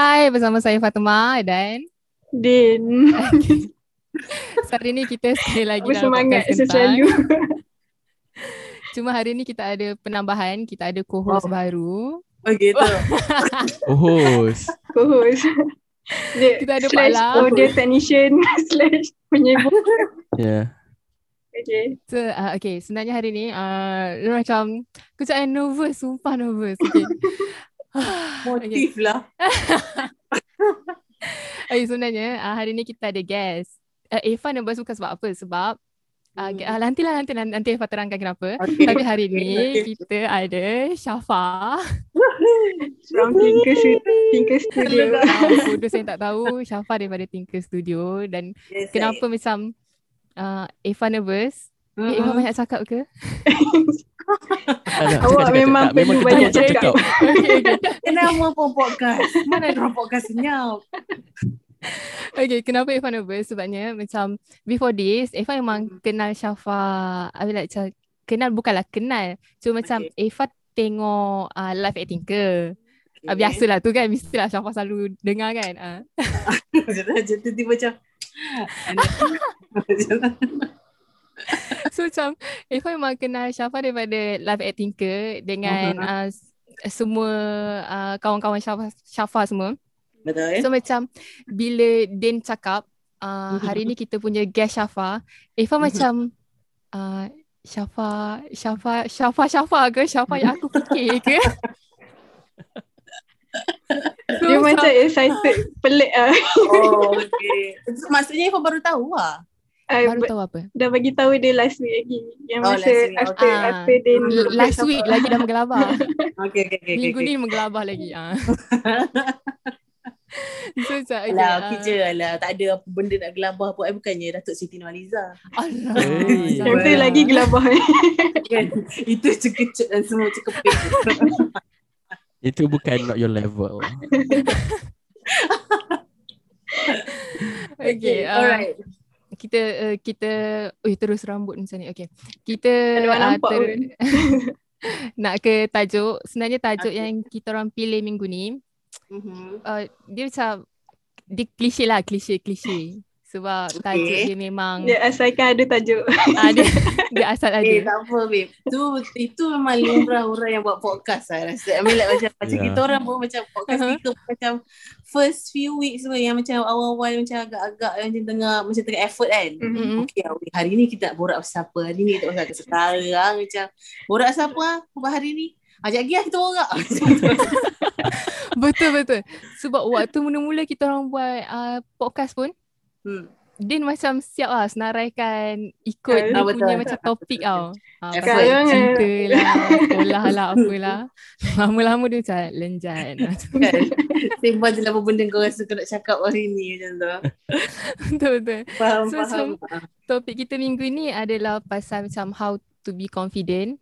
Hai, bersama saya Fatima dan Din. so, hari ni kita sekali lagi Aku dalam semangat selalu. Cuma hari ni kita ada penambahan, kita ada co-host Oh. baru. Oh gitu. Oh, host. Co-host. Dia Kita ada Pak slash Lam. audio technician slash penyebut. Yeah. Okay. So, uh, okay, sebenarnya hari ni uh, macam kejap nervous, sumpah nervous. Okay. Motif lah. okay, sebenarnya uh, hari ni kita ada guest. Uh, Irfan nervous bukan sebab apa? Sebab uh, Hmm. uh, nantilah nanti nanti, Irfan terangkan kenapa. Okay. Tapi hari ni Okay. kita ada Syafa. From Tinker, Stu- Tinker Studio. uh, for those yang tak tahu, Syafa daripada Tinker Studio dan Yes, kenapa macam uh, Irfan nervous? Eh, Irfan Mm-mm. banyak cakap ke? Tak, tak, Awak memang memang perlu banyak cakap, okay, okay. Kenapa pun podcast? Mana ada podcast senyap? okay, kenapa Irfan nervous? Sebabnya macam before this, Irfan memang Hmm. kenal Syafa. I mean like macam kenal bukanlah kenal. Cuma macam Okay. Irfan tengok uh, live at Tinker. Okay. Uh, biasalah tu kan, mestilah Syafa selalu dengar kan. Uh. Macam tu tiba macam. So macam Irfan memang kenal Syafa daripada live at Tinker dengan Mhm. uh, semua uh, kawan-kawan Syafa, Syafa semua. Betul eh? So macam bila Din cakap uh, hari ni kita punya guest Syafa, Irfan Mhm. macam uh, Syafa, Syafa, Syafa, Syafa ke? Syafa yang aku fikir ke? so, Dia macam excited, pelik ah. Oh, okay. So, maksudnya Ifah baru tahu lah. I baru tahu apa? dah bagi tahu dia last week lagi. Yang Oh, masa last week, after okay. after dia Last week lagi dah menggelabah. Okay, okay, okay. Minggu okay. ni menggelabah lagi. Ah. so macam okay, Alah, ah. okay je lah. Tak ada apa benda nak gelabah pun. I bukannya Datuk Siti Nurhaliza. Alah. Hey. Tu jangan. lagi gelabah. Kan? Itu cekecek dan semua cekepit. Itu bukan not your level. Okay, uh, alright. Kita uh, kita oi terus rambut macam ni. Okay. Kita ada orang uh, nampak nak ke tajuk. Sebenarnya tajuk Okay. yang kita orang pilih minggu ni Mhm. uh, dia macam dia klise lah, klise-klise. Sebab Okay. tajuk dia memang Dia asalkan ada tajuk. uh, dia, dia asal ada. Eh tak apa babe Tu itu memang lumrah orang yang buat podcast lah rasa I mean like macam, macam Yeah. kita orang pun macam podcast Uh-huh. kita macam First few weeks pun yang macam awal-awal macam agak-agak macam tengah macam tengah effort kan Mhm. Mm-mm. Okay hari ni kita nak borak pasal apa Hari ni kita pasal apa sekarang macam Borak pasal apa ah? Buat hari ni Ajak lagi lah kita borak Macam tu. Betul betul. Sebab waktu mula-mula kita orang buat uh, podcast pun hmm. Din macam siap lah senaraikan ikut Ah, dia betul. punya macam topik tau. Ha, Effort. pasal cinta lah, sekolah lah, apalah. Lama-lama dia macam lenjan. kan Sembang je lah apa benda kau rasa kau nak cakap hari ni Macam tu betul betul. Faham So, faham Topik kita minggu ni adalah pasal macam how to be confident.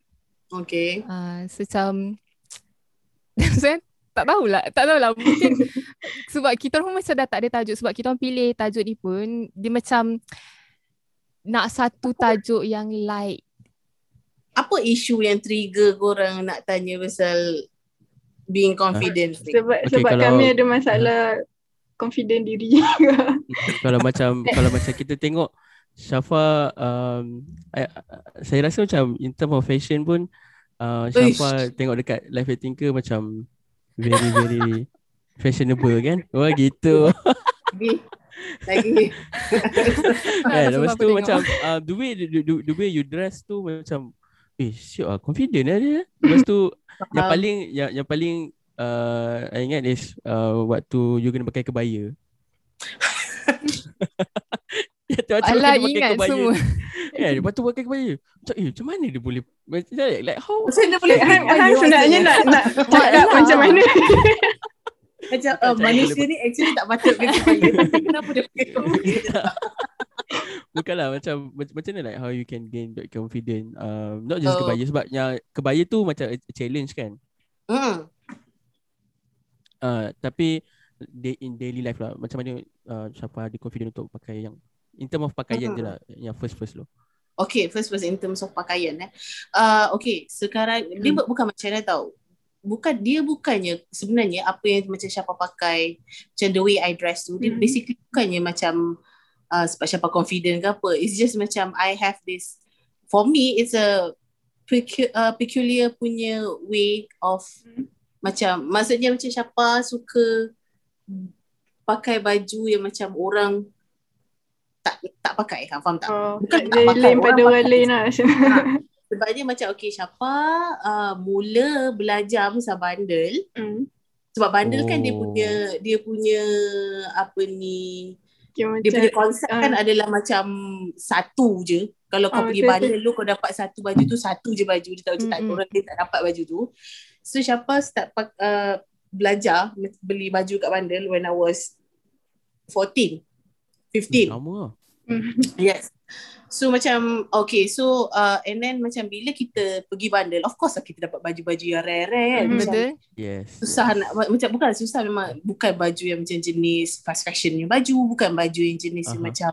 Okay Uh, so macam saya tak tahulah, tak tahulah mungkin sebab kita orang macam dah tak ada tajuk sebab kita orang pilih tajuk ni pun dia macam nak satu tajuk yang light. apa isu yang trigger korang nak tanya pasal being confident ni? Sebab Okay, sebab kalau- kami ada masalah confident diri. kalau macam kalau macam kita tengok Syafa um, I, saya rasa macam in term of fashion pun uh, Syafa tengok dekat live at Tinker macam very very fashionable kan. Oh gitu. Lagi lagi kan lepas tu tengok? macam uh, the way the, the, the way you dress tu macam eh siap ah confident lah dia. Lepas tu yang paling yang yang paling uh, I ingat is uh, waktu you kena pakai kebaya. Ya, tu macam Alah kena pakai ingat kebaya. semua. Kan, lepas tu pakai kebaya. Macam eh macam mana dia boleh macam like, like how Macam mana boleh Han, Han sebenarnya nak nak cakap macam mana. Macam uh, manusia ni actually tak patut pakai kebaya Tapi kenapa dia pakai kebaya Bukanlah macam macam, macam mana like how you can gain that confident um, not just Oh. kebaya sebab yang kebaya tu macam a a challenge kan hmm. uh, tapi day, in daily life lah macam mana uh, siapa ada confident untuk pakai yang in term of pakaian je Hmm. lah yang first first lo Okay, first first in terms of pakaian eh. Uh, okay, sekarang dia bu- bukan macam mana tau. bukan dia bukannya sebenarnya apa yang macam Syafa pakai macam the way I dress tu dia Hmm. basically bukannya macam uh, sebab Syafa confident ke apa it's just macam I have this for me it's a pecu- uh, peculiar punya way of Hmm. macam maksudnya macam Syafa suka pakai baju yang macam orang tak tak pakai ha, faham tak Oh, Bukan tak jadi pakai, lain pada orang lain lah. sebab dia macam okay Syafa uh, mula belajar pasal bandel Hmm. sebab bandel kan dia Oh. punya dia punya apa ni Okay, dia punya macam, konsep kan ah. adalah macam satu je kalau kau Ah, pergi bandel lu kau dapat satu baju tu satu je baju dia tak macam tak Mm-mm. orang dia tak dapat baju tu so Syafa start pak, uh, belajar beli baju kat bandel when I was 14 15 Sama lah. Hmm. Yes. So macam okay so uh, and then macam bila kita pergi bandel of course lah kita dapat baju-baju yang rare-rare kan. Mm, Macam Betul. Yes. susah nak macam bukan susah memang bukan baju yang macam jenis fast fashion punya baju, bukan baju yang jenis yang Aha. macam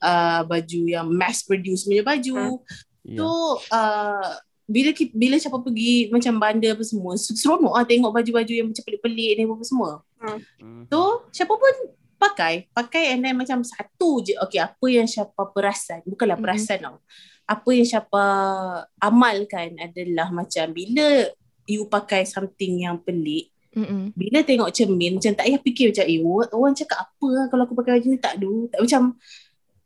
uh, baju yang mass produce punya baju. Ya. So uh, bila kita, bila siapa pergi macam bandar apa semua seronok ah tengok baju-baju yang macam pelik-pelik ni apa semua. Hmm. So siapa pun pakai. Pakai and then macam satu je. Okay apa yang siapa perasan? Bukanlah Mhm. perasan tau. Apa yang siapa amalkan adalah macam bila you pakai something yang pelik Mm-mm. bila tengok cermin macam tak payah fikir macam eh orang, cakap apa lah kalau aku pakai baju ni? Tak ada. Tak macam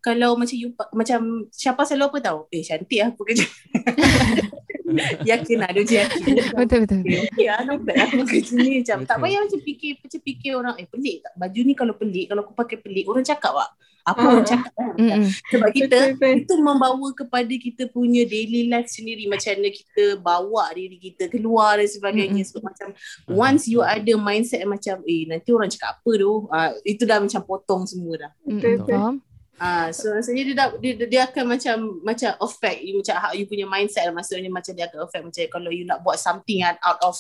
kalau macam you macam siapa selalu apa tahu eh cantik lah aku kerja yakin lah dia macam yakin Betul betul. Okay, okay lah, not bad lah kerja ni macam tak Betul. payah macam fikir macam fikir orang eh pelik tak baju ni kalau pelik kalau aku pakai pelik orang cakap tak apa Ah. orang cakap kan? Mm-mm. sebab kita Betul, betul. itu membawa kepada kita punya daily life sendiri macam mana kita bawa diri kita keluar dan sebagainya so macam once you ada mindset macam eh nanti orang cakap apa tu uh, itu dah macam potong semua dah Mm-mm. Betul. Faham? Ah, so rasanya dia, dah, dia, dia, akan macam macam affect you macam how you punya mindset lah. maksudnya macam dia akan affect macam kalau you nak buat something yang out of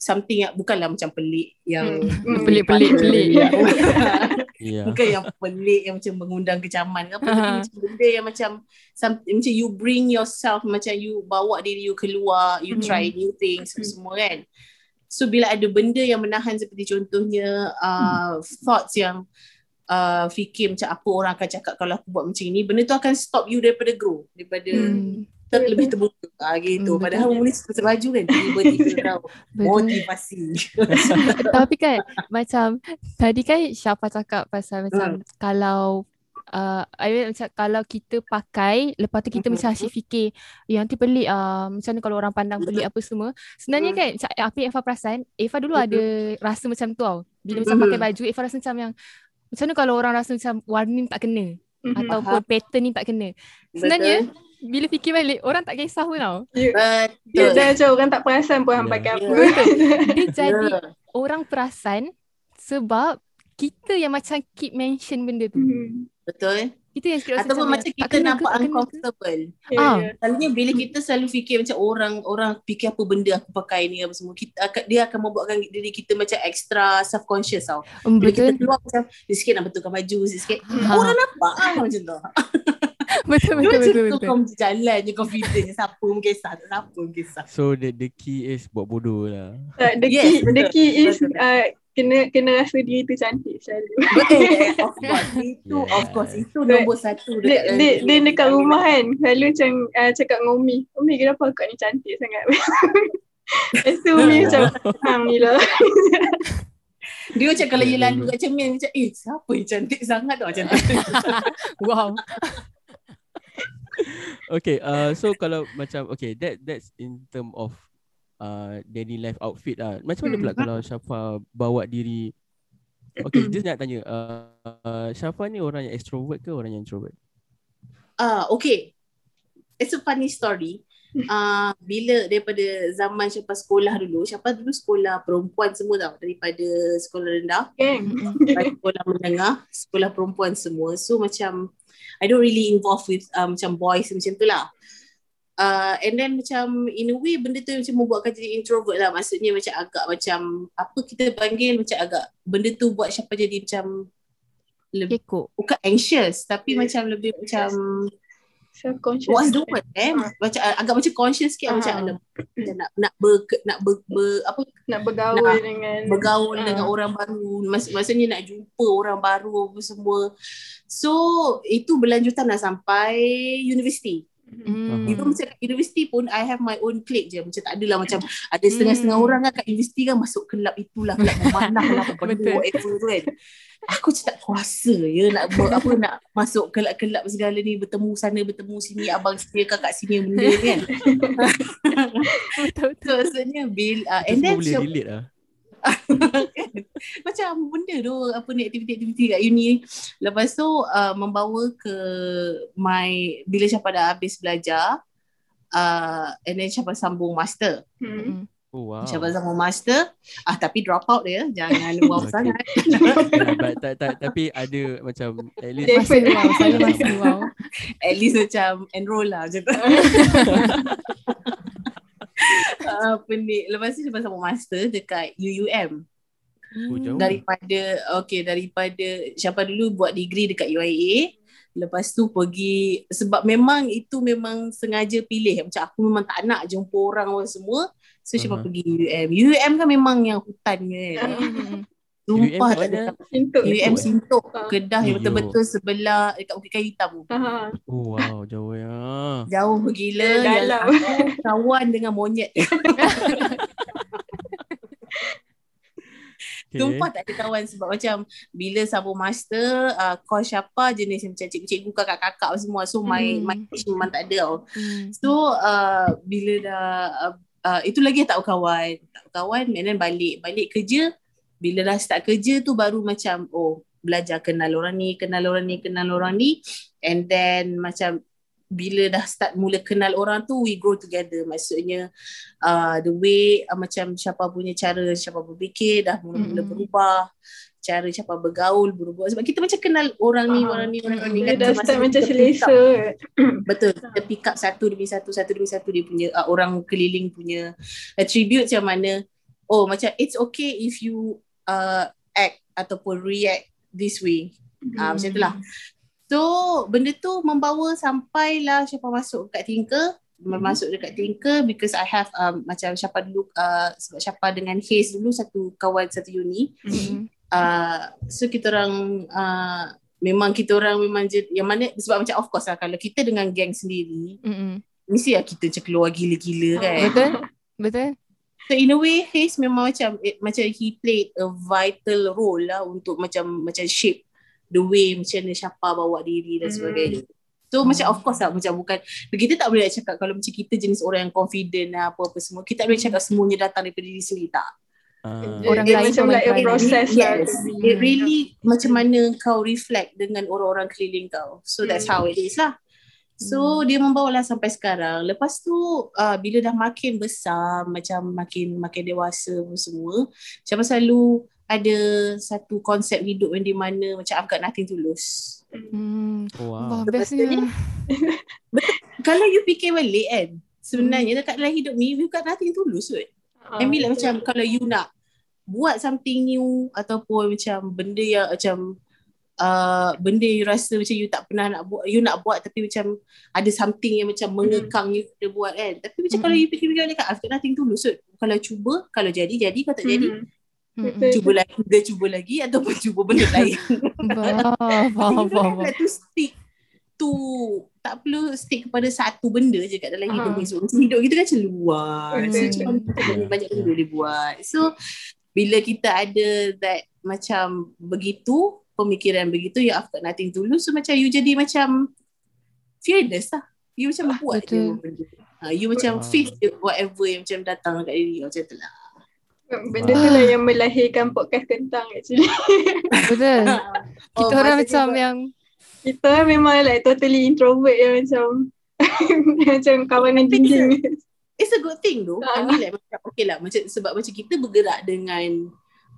something yang bukanlah macam pelik yang Hmm. Pelik-pelik, pelik. Ya. bukan yang pelik yang macam mengundang kecaman ke apa tapi macam benda yang macam some, macam you bring yourself macam you bawa diri you keluar you Mhm. try new things Mhm. semua kan so bila ada benda yang menahan seperti contohnya uh, thoughts yang uh, fikir macam apa orang akan cakap kalau aku buat macam ni benda tu akan stop you daripada grow daripada Hmm. ter, lebih terbuka ah, gitu Hmm, padahal menulis pasal baju kan tiba-tiba kau motivasi Tapi kan macam tadi kan Syafa cakap pasal macam kalau uh, I mean, macam kalau kita pakai lepas tu kita Mhm. macam asyik fikir eh, nanti pelik ah macam mana kalau orang pandang pelik apa semua. Sebenarnya Hmm. kan apa yang Eva perasan, Eva dulu Mhm. ada rasa macam tu tau. Bila macam Mhm. pakai baju Eva rasa macam yang macam mana kalau orang rasa macam warna ni tak kena Mhm. ataupun pattern ni tak kena. Sebenarnya bila fikir balik orang tak kisah pun tau. Ya, betul dah macam orang tak perasan pun hang pakai apa. Ya. Dia jadi Ya. orang perasan sebab kita yang macam keep mention benda tu. Hmm. betul Kita yang sikit rasa ataupun macam macam kita kena ke, nampak kena ke? uncomfortable Ya, Ah. ya. Selalunya bila kita selalu fikir macam orang orang fikir apa benda aku pakai ni apa semua kita akan dia akan membuatkan diri kita macam extra self conscious tau. Um, Bila kita keluar macam sikit nak betulkan baju sikit. Ha. Orang nampak ah macam tu. betul Dia betul macam betul tu betul. kau macam jalan je confident je siapa pun kisah tak siapa pun kisah. So the the key is buat bodoh lah. Tak, the Yes, key, betul. the key is Betul. uh, kena kena rasa diri tu cantik selalu. Betul. Of course. Itu Yeah. of course itu nombor satu Dia, dekat dia, dia dekat rumah kan Selalu macam uh, cakap dengan Umi Umi kenapa kau ni cantik sangat Lepas tu Umi macam Hang ni lah Dia macam kalau you Yeah, lalu kat cermin macam eh siapa yang cantik sangat tau macam tu. Wow. Okay, uh, so kalau macam okay, that that's in term of uh, daily life outfit lah. Macam mana pula Hmm. kalau Syafa bawa diri Okay, just nak tanya uh, uh, Syafa ni orang yang extrovert ke orang yang introvert? Ah, okay. It's a funny story. Ah, bila daripada zaman Syafa sekolah dulu, Syafa dulu sekolah perempuan semua tau daripada sekolah rendah, daripada sekolah menengah, sekolah perempuan semua. So macam I don't really involve with uh, macam boys macam tu lah. Uh, and then macam in a way benda tu macam membuatkan jadi introvert lah. Maksudnya macam agak macam apa kita panggil macam agak benda tu buat Syafa jadi macam lebih Kekok. bukan anxious tapi Yeah. macam lebih macam Self conscious. What's the word eh? Macam agak macam conscious sikit macam alam, macam nak nak ber, nak ber, ber, apa Nak bergaul Nak dengan bergaul Ah. dengan orang baru Mas, maksudnya nak jumpa orang baru apa semua so itu berlanjutan dah sampai universiti Hmm. Even macam kat universiti pun I have my own clique je Macam tak adalah macam Ada setengah-setengah Hmm. orang kan kat universiti kan Masuk kelab itulah Kelab memanah lah benda Betul. whatever tu kan Aku macam tak kuasa ya Nak ber, apa nak masuk kelab-kelab segala ni Bertemu sana bertemu sini Abang sini kakak sini benda kan Betul So maksudnya bil, uh, And then boleh relate lah. macam benda tu Apa ni aktiviti-aktiviti kat uni Lepas tu uh, Membawa ke My Bila Syafa dah habis belajar uh, And then Syafa sambung master Hmm. Oh wow. Syafa sambung master ah Tapi drop out dia Jangan wow Okay. sangat Yeah, but, tak, tak, tapi ada macam at least Masih wow. Saya masih wow. At least macam Enroll lah macam tu Apa ni Lepas tu Syafa sambung master Dekat UUM Oh, jauh. daripada okay daripada siapa dulu buat degree dekat UIA lepas tu pergi sebab memang itu memang sengaja pilih macam aku memang tak nak jumpa orang apa semua so siapa Aha. pergi UM UM kan memang yang hutan kan. sumpah UM tak ada Pintu. UM Sintok Ah. Kedah yang betul-betul sebelah dekat Bukit Kayu Hitam tu. Ha. Oh wow, jauh ya. Jauh gila Dalam. kawan dengan monyet. Okay. Sumpah tak ada kawan sebab macam bila sambung master, uh, course siapa jenis macam cikgu-cikgu kakak-kakak semua. So Hmm. my age memang tak ada tau. Hmm. So uh, bila dah uh, uh, itu lagi tak berkawan, tak berkawan and then balik. Balik kerja, bila dah start kerja tu baru macam oh belajar kenal orang ni, kenal orang ni, kenal orang ni and then macam bila dah start mula kenal orang tu we grow together maksudnya uh, the way uh, macam siapa punya cara siapa berfikir dah mula-mula Mm-mm. berubah cara siapa bergaul berubah sebab kita macam kenal orang ni Ah. orang ni orang ni kan dah start kita macam selesa. Betul. Kita pick up satu demi satu, satu demi satu dia punya uh, orang keliling punya attribute macam mana. Oh macam it's okay if you uh, act ataupun react this way. Ah macam itulah. So benda tu membawa sampailah siapa masuk kat Tinker Mhm. masuk dekat Tinker because I have um, macam siapa dulu uh, sebab siapa dengan Haze dulu satu kawan satu uni Hmm. uh, so kita orang uh, memang kita orang memang je, yang mana sebab macam of course lah kalau kita dengan geng sendiri Hmm. mesti lah kita macam keluar gila-gila kan Betul? Betul? So in a way Haze memang macam it, macam he played a vital role lah untuk macam macam shape the way macam mana Syapa bawa diri dan Hmm. sebagainya So macam of course lah macam bukan kita tak boleh nak cakap kalau macam kita jenis orang yang confident lah apa-apa semua kita tak boleh cakap semuanya datang daripada diri sendiri tak Ah. Orang lain macam like a process lah. yes it really macam mana kau reflect dengan orang-orang keliling kau so that's Hmm. how it is lah so dia membawa lah sampai sekarang. Lepas tu uh, bila dah makin besar macam makin makin dewasa pun semua macam selalu ada satu konsep hidup yang di mana macam I've got nothing to lose. Hmm. Oh, Wah, wow. bestnya. kalau you fikir balik kan sebenarnya dekat dalam hidup ni you've got nothing to lose kot. Ah, I mean like macam kalau you nak buat something new ataupun macam benda yang macam uh, benda you rasa macam you tak pernah nak buat you nak buat tapi macam ada something yang macam mengekang you kena buat kan tapi macam Mm. kalau you fikir-fikir balik I've got nothing to lose kot kalau cuba kalau jadi jadi kalau tak jadi Hmm. Hmm. Betul. cuba lagi dia cuba lagi ataupun cuba benda lain Faham, faham, faham. to stick to tak perlu stick kepada satu benda je kat dalam hidup so, macam hidup kita kan macam luar so macam Yeah, banyak benda yeah. boleh buat so bila kita ada that macam begitu pemikiran begitu you have got nothing to lose so macam you jadi macam fearless lah you macam buat je Betul. benda ha, you macam Ah. face je whatever yang macam datang kat diri macam tu lah Benda tu lah yang melahirkan podcast kentang actually. Betul. Kita Oh, orang macam buat- yang Kita memang like totally introvert yang macam macam kawanan jinjing. it's a good thing though I mean like macam okay lah macam sebab macam kita bergerak dengan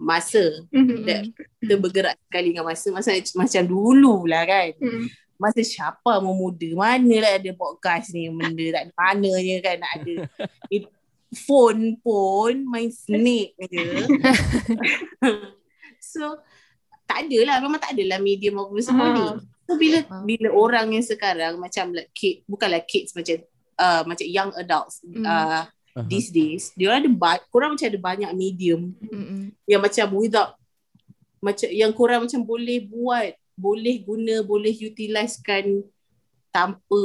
masa Mhm. that kita bergerak sekali dengan masa masa macam dulu lah kan Mhm. masa siapa mau muda mana lah ada podcast ni benda tak ada mananya kan nak ada It, phone pun main snake je so tak ada lah memang tak ada lah medium Ah. ni so bila Faham. bila orang yang sekarang macam like kid, bukanlah kids macam uh, macam young adults Hmm. uh, Aha. these days, dia orang ada ba- korang macam ada banyak medium Mm-mm. yang macam without macam yang korang macam boleh buat, boleh guna, boleh utilisekan tanpa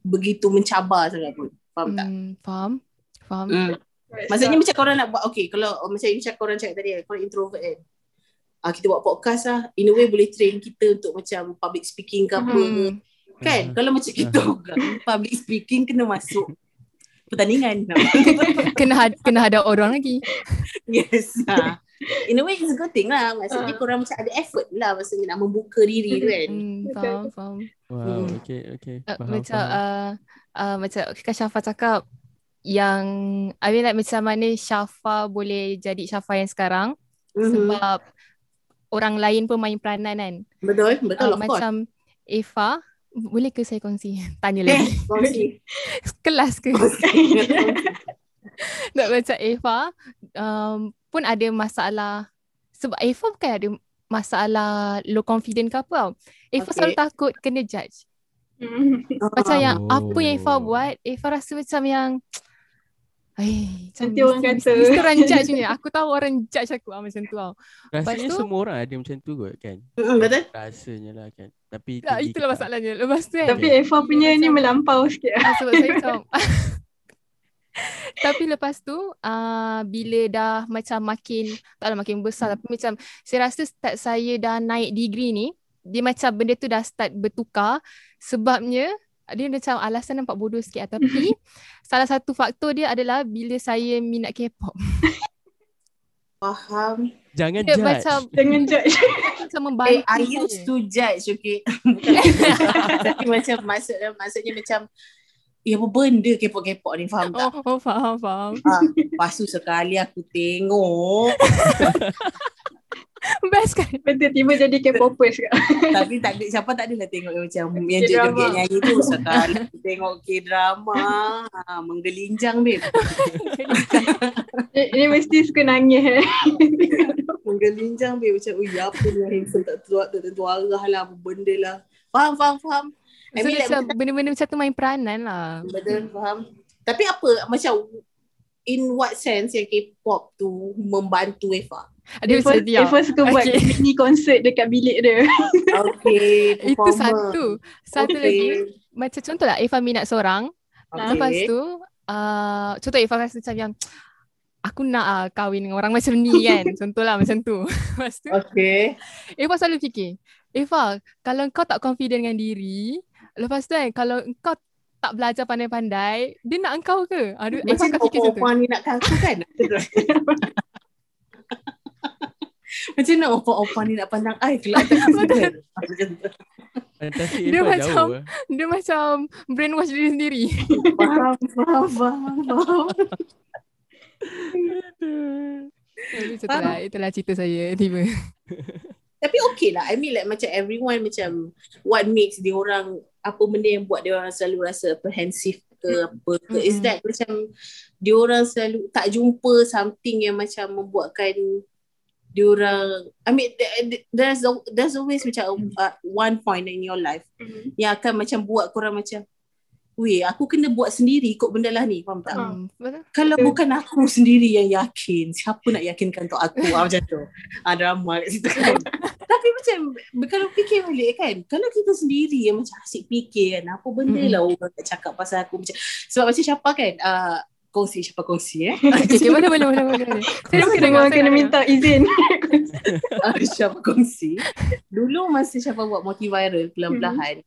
begitu mencabar sangat pun. Faham tak? Mm, faham? Faham? Hmm. Maksudnya macam korang nak buat okay kalau macam macam korang cakap tadi kan, korang introvert kan. Ah kita buat podcast lah. In a way boleh train kita untuk macam public speaking ke apa. Hmm. Kan? Mhm. Kalau macam kita orang public speaking kena masuk pertandingan. Kena had, kena ada orang lagi. yes. Ha. In a way it's a good thing lah. Maksudnya Ah. korang macam ada effort lah maksudnya nak membuka diri tu kan. Hmm, faham, faham. Wow, Hmm. okay, okay. Uh, Faham, macam faham. uh, uh, macam kan Syafa cakap yang I mean like macam mana Syafa boleh jadi Syafa yang sekarang Mhm. sebab orang lain pun main peranan kan. Betul, betul Uh, of course. macam Eva, boleh ke saya kongsi? Tanya Eh, lagi. kongsi. Kelas ke? Kongsi. Tak macam Eva um, pun ada masalah sebab Eva bukan ada masalah low confident ke apa tau. Eva Okay. selalu takut kena judge. Hmm. Macam yang apa yang Eva Oh. buat, Eva rasa macam yang Ay, Nanti orang mesti- kata. Mesti orang judge ni. Aku tahu orang judge aku ah, macam tu tau. Rasanya tu- semua orang ada macam tu kot kan. Betul? Rasanya lah kan. Tapi Tak, tinggi itulah masalahnya. Lepas tu kan. Tapi Eva punya ni melampau sikit. Ah, sebab saya macam Tapi lepas tu uh, bila dah macam makin taklah makin besar tapi macam saya rasa start saya dah naik degree ni dia macam benda tu dah start bertukar sebabnya dia macam alasan nampak bodoh sikit lah. tapi salah satu faktor dia adalah bila saya minat K-pop Faham. Jangan judge. macam Jangan judge. macam Eh, membantu I saya. used to judge, okay? Tapi macam maksudnya, maksudnya macam, ya apa benda kepok-kepok ni, faham tak? Oh, oh faham faham Ah, lepas tu sekali aku tengok, best kan Betul tiba jadi K-popers tapi tak ada, siapa tak adalah tengok yang macam, yang K-drama. joget nyanyi tu, sekali tengok K-drama, ha, menggelinjang, babe. Ni, ni mesti suka nangis eh. Menggelinjang, babe. Macam, ui, apa ni yang handphone tak tentu, tak tentu arah lah, apa benda lah. Faham, faham, faham. I so, mean, like, macam benda-benda macam tu main peranan lah Betul, faham. Tapi apa, macam in what sense yang K-pop tu membantu Eva? Dia Eva, macam diam Eva suka buat Okay. mini konsert dekat bilik dia. Okay, Itu satu Satu okay. lagi Macam contohlah Eva minat seorang Okay. Lepas tu uh, Contoh Eva rasa macam yang Aku nak uh, kahwin dengan orang macam ni kan Contohlah macam tu Lepas tu Okay. Eva selalu fikir Eva Kalau kau tak confident dengan diri Lepas tu kan Kalau kau tak belajar pandai-pandai Dia nak engkau ke? Aduh, Macam akan fikir macam tu opa-opa ni nak kaku kan? Macam nak opa-opa ni nak pandang I tu. Fantasi Dia macam- jauh eh. Dia macam Brainwash diri sendiri Faham, faham, faham, faham. Tapi macam tu lah Itulah cerita saya Tiba Tapi okay lah. I mean like macam everyone macam what makes dia orang apa benda yang buat dia orang selalu rasa apprehensive ke apa ke. Is Mm-mm. that macam dia orang selalu tak jumpa something yang macam membuatkan dia orang I mean there- there's al- there's always macam uh, one point in your life yang akan macam buat korang macam Weh, aku kena buat sendiri kot benda lah ni. Faham tak? Hmm, Betul Kalau Betul. bukan aku sendiri yang yakin, siapa nak yakinkan untuk aku? ah, macam tu. Ah, drama kat situ kan. Tapi macam, kalau fikir balik kan, kalau kita sendiri yang macam asyik fikir kan, apa benda Mm-mm. lah orang nak cakap pasal aku. Macam, sebab macam siapa kan, uh, kongsi, siapa kongsi eh. Okay, okay, boleh, boleh, boleh, boleh. Saya saya kena nak minta izin. uh, siapa kongsi. Dulu masa siapa buat multiviral perlahan-lahan,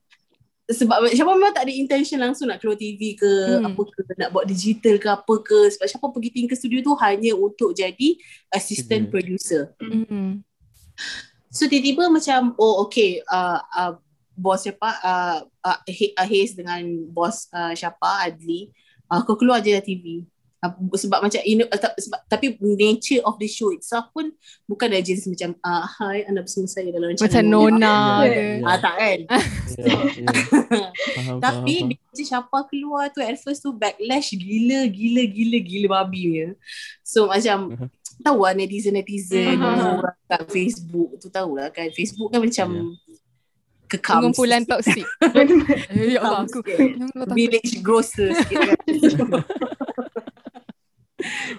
sebab siapa memang tak ada intention langsung nak keluar TV ke Hmm. apa ke nak buat digital ke apa ke sebab siapa pergi tinggal studio tu hanya untuk jadi assistant Kerja. producer. Hmm. So tiba-tiba macam oh okay uh, uh, bos siapa uh, uh, uh, Haze dengan bos uh, siapa Adli uh, kau keluar je dari TV uh, sebab macam you know, uh, ta- sebab, tapi nature of the show itself pun bukan dah jenis macam uh, hi anda bersama saya dalam rancangan Macam Nona ke. ah tak kan Ya, ya. Faham, tapi faham, bila macam siapa keluar tu at first tu backlash gila gila gila gila babi punya so macam Mhm. tahu lah netizen netizen Mhm. orang kat Facebook tu tahu lah kan Facebook kan macam kekam. Pengumpulan toksik. eh, ya Allah aku. sikit. Ya Allah, takut. Village grocer sikit kan.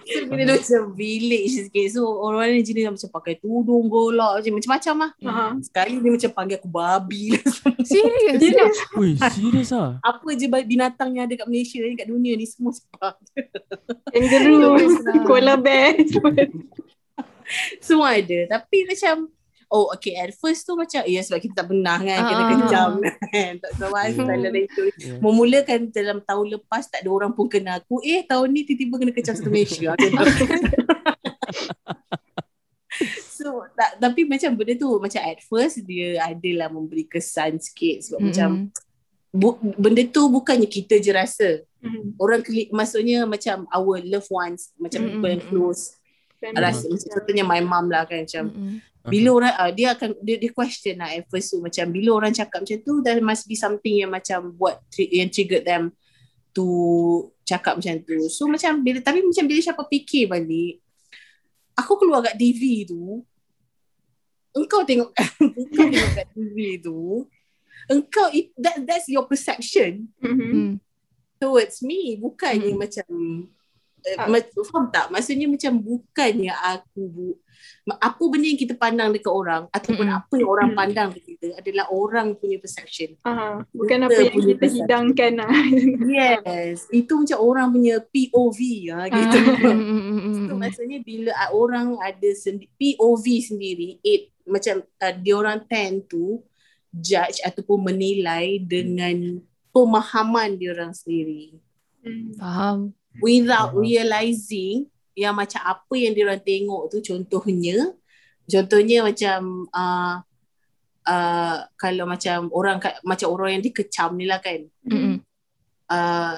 so, bila dia macam village sikit. So, orang lain jenis macam pakai tudung golak je. Macam-macam lah. Ha. Sekali dia macam panggil aku babi lah. Serius? Serius? Ui, serius ah. Apa je binatang yang ada kat Malaysia ni, kat dunia ni semua sebab. Kangaroo, koala bear. semua ada. Tapi macam, oh okay at first tu macam, ya sebab kita tak pernah kan, kena Ah. kejam kan. Tak tahu Hmm. dalam itu. Yeah. Memulakan dalam tahun lepas tak ada orang pun kenal aku. Eh tahun ni tiba-tiba kena kecam satu Malaysia. So tak, tapi macam benda tu macam at first dia adalah memberi kesan sikit sebab Mm-mm. macam bu, benda tu bukannya kita je rasa. Hmm. Orang keli, maksudnya macam our loved ones, macam Mm-mm, people yang close. Rasa macam contohnya my mom lah kan macam Mm-mm. Bila orang uh, dia akan dia, dia question lah at first tu macam bila orang cakap macam tu there must be something yang macam buat tri- yang trigger them to cakap macam tu so macam bila tapi macam bila siapa fikir balik aku keluar kat TV tu engkau tengok engkau tengok kat TV tu engkau it, that that's your perception Mhm. Mm. towards me bukannya Hmm. macam uh, Ah. ma- faham tak maksudnya macam bukannya aku bu, apa benda yang kita pandang dekat orang ataupun Mm-mm. apa yang orang Mm. pandang dekat kita adalah orang punya perception Ah, bukan Kita apa yang kita perception. hidangkan lah. yes itu macam orang punya POV ah gitu Ah. Mm, mm, mm, mm, So mm. maksudnya bila ah, orang ada sendi- POV sendiri, it macam uh, dia orang tend to judge ataupun menilai dengan pemahaman dia orang sendiri. Hmm. Faham. Without Faham. realizing yang macam apa yang diorang tengok tu contohnya contohnya macam uh, uh, kalau macam orang macam orang yang dikecam ni lah kan Mm-mm. uh,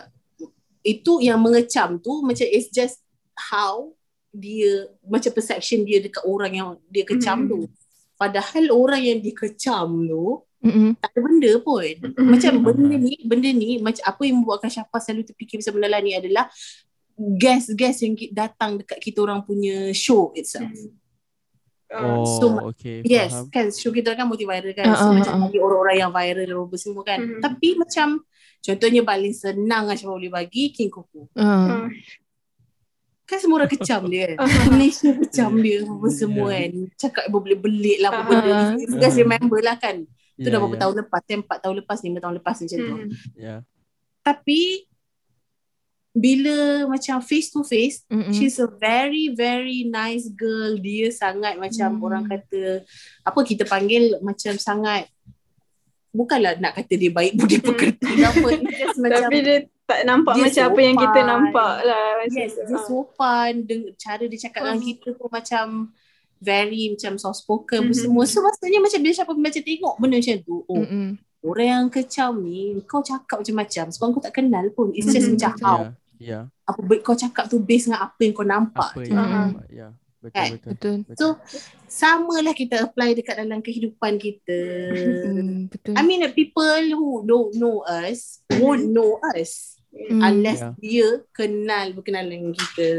itu yang mengecam tu macam it's just how dia macam perception dia dekat orang yang dia kecam Mhm. tu padahal orang yang dikecam tu Mm-mm. tak ada benda pun Mhm. macam benda ni benda ni macam apa yang membuatkan Syafa selalu terfikir pasal benda lah ni adalah guest-guest yang datang dekat kita orang punya show itself. Ah, Oh, So, okay. Yes, Faham. kan show kita kan multi viral kan. Ah, so ah, macam ah. bagi orang-orang yang viral apa semua kan. Mhm. Tapi macam contohnya paling senang lah Syafa boleh bagi King Koko. Ah. ah, Kan semua orang kecam dia. Ah. Malaysia kecam dia apa Yeah. semua kan. Cakap belit-belit lah apa Ah. benda. You guys remember lah kan. Itu dah Ya, berapa ya. tahun lepas. Kan 4 tahun lepas, 5 tahun lepas macam tu. hmm. Ya. Tapi bila macam face to face she's a very very nice girl dia sangat macam Hmm. orang kata apa kita panggil macam sangat bukanlah nak kata dia baik budi Hmm. pekerti ke apa macam Tapi dia tak nampak dia macam apa yang kita sopan. nampak lah. Yes dia Ah. sopan deng- cara dia cakap dengan Hmm. kita tu macam very macam soft spoken Mhm. semua so maksudnya macam bila siapa macam tengok benda macam tu oh Mm-mm. orang yang kecam ni kau cakap macam-macam sebab kau tak kenal pun it's just Mhm, macam betul. how. Ya. apa kau cakap tu based dengan apa yang kau nampak Apa je. yang Mm-mm. nampak. Ya. Betul Kan? betul. Betul. So sama lah kita apply dekat dalam kehidupan kita. Mm, betul. I mean the people who don't know us won't know us Mm. unless Yeah. dia kenal berkenal dengan kita.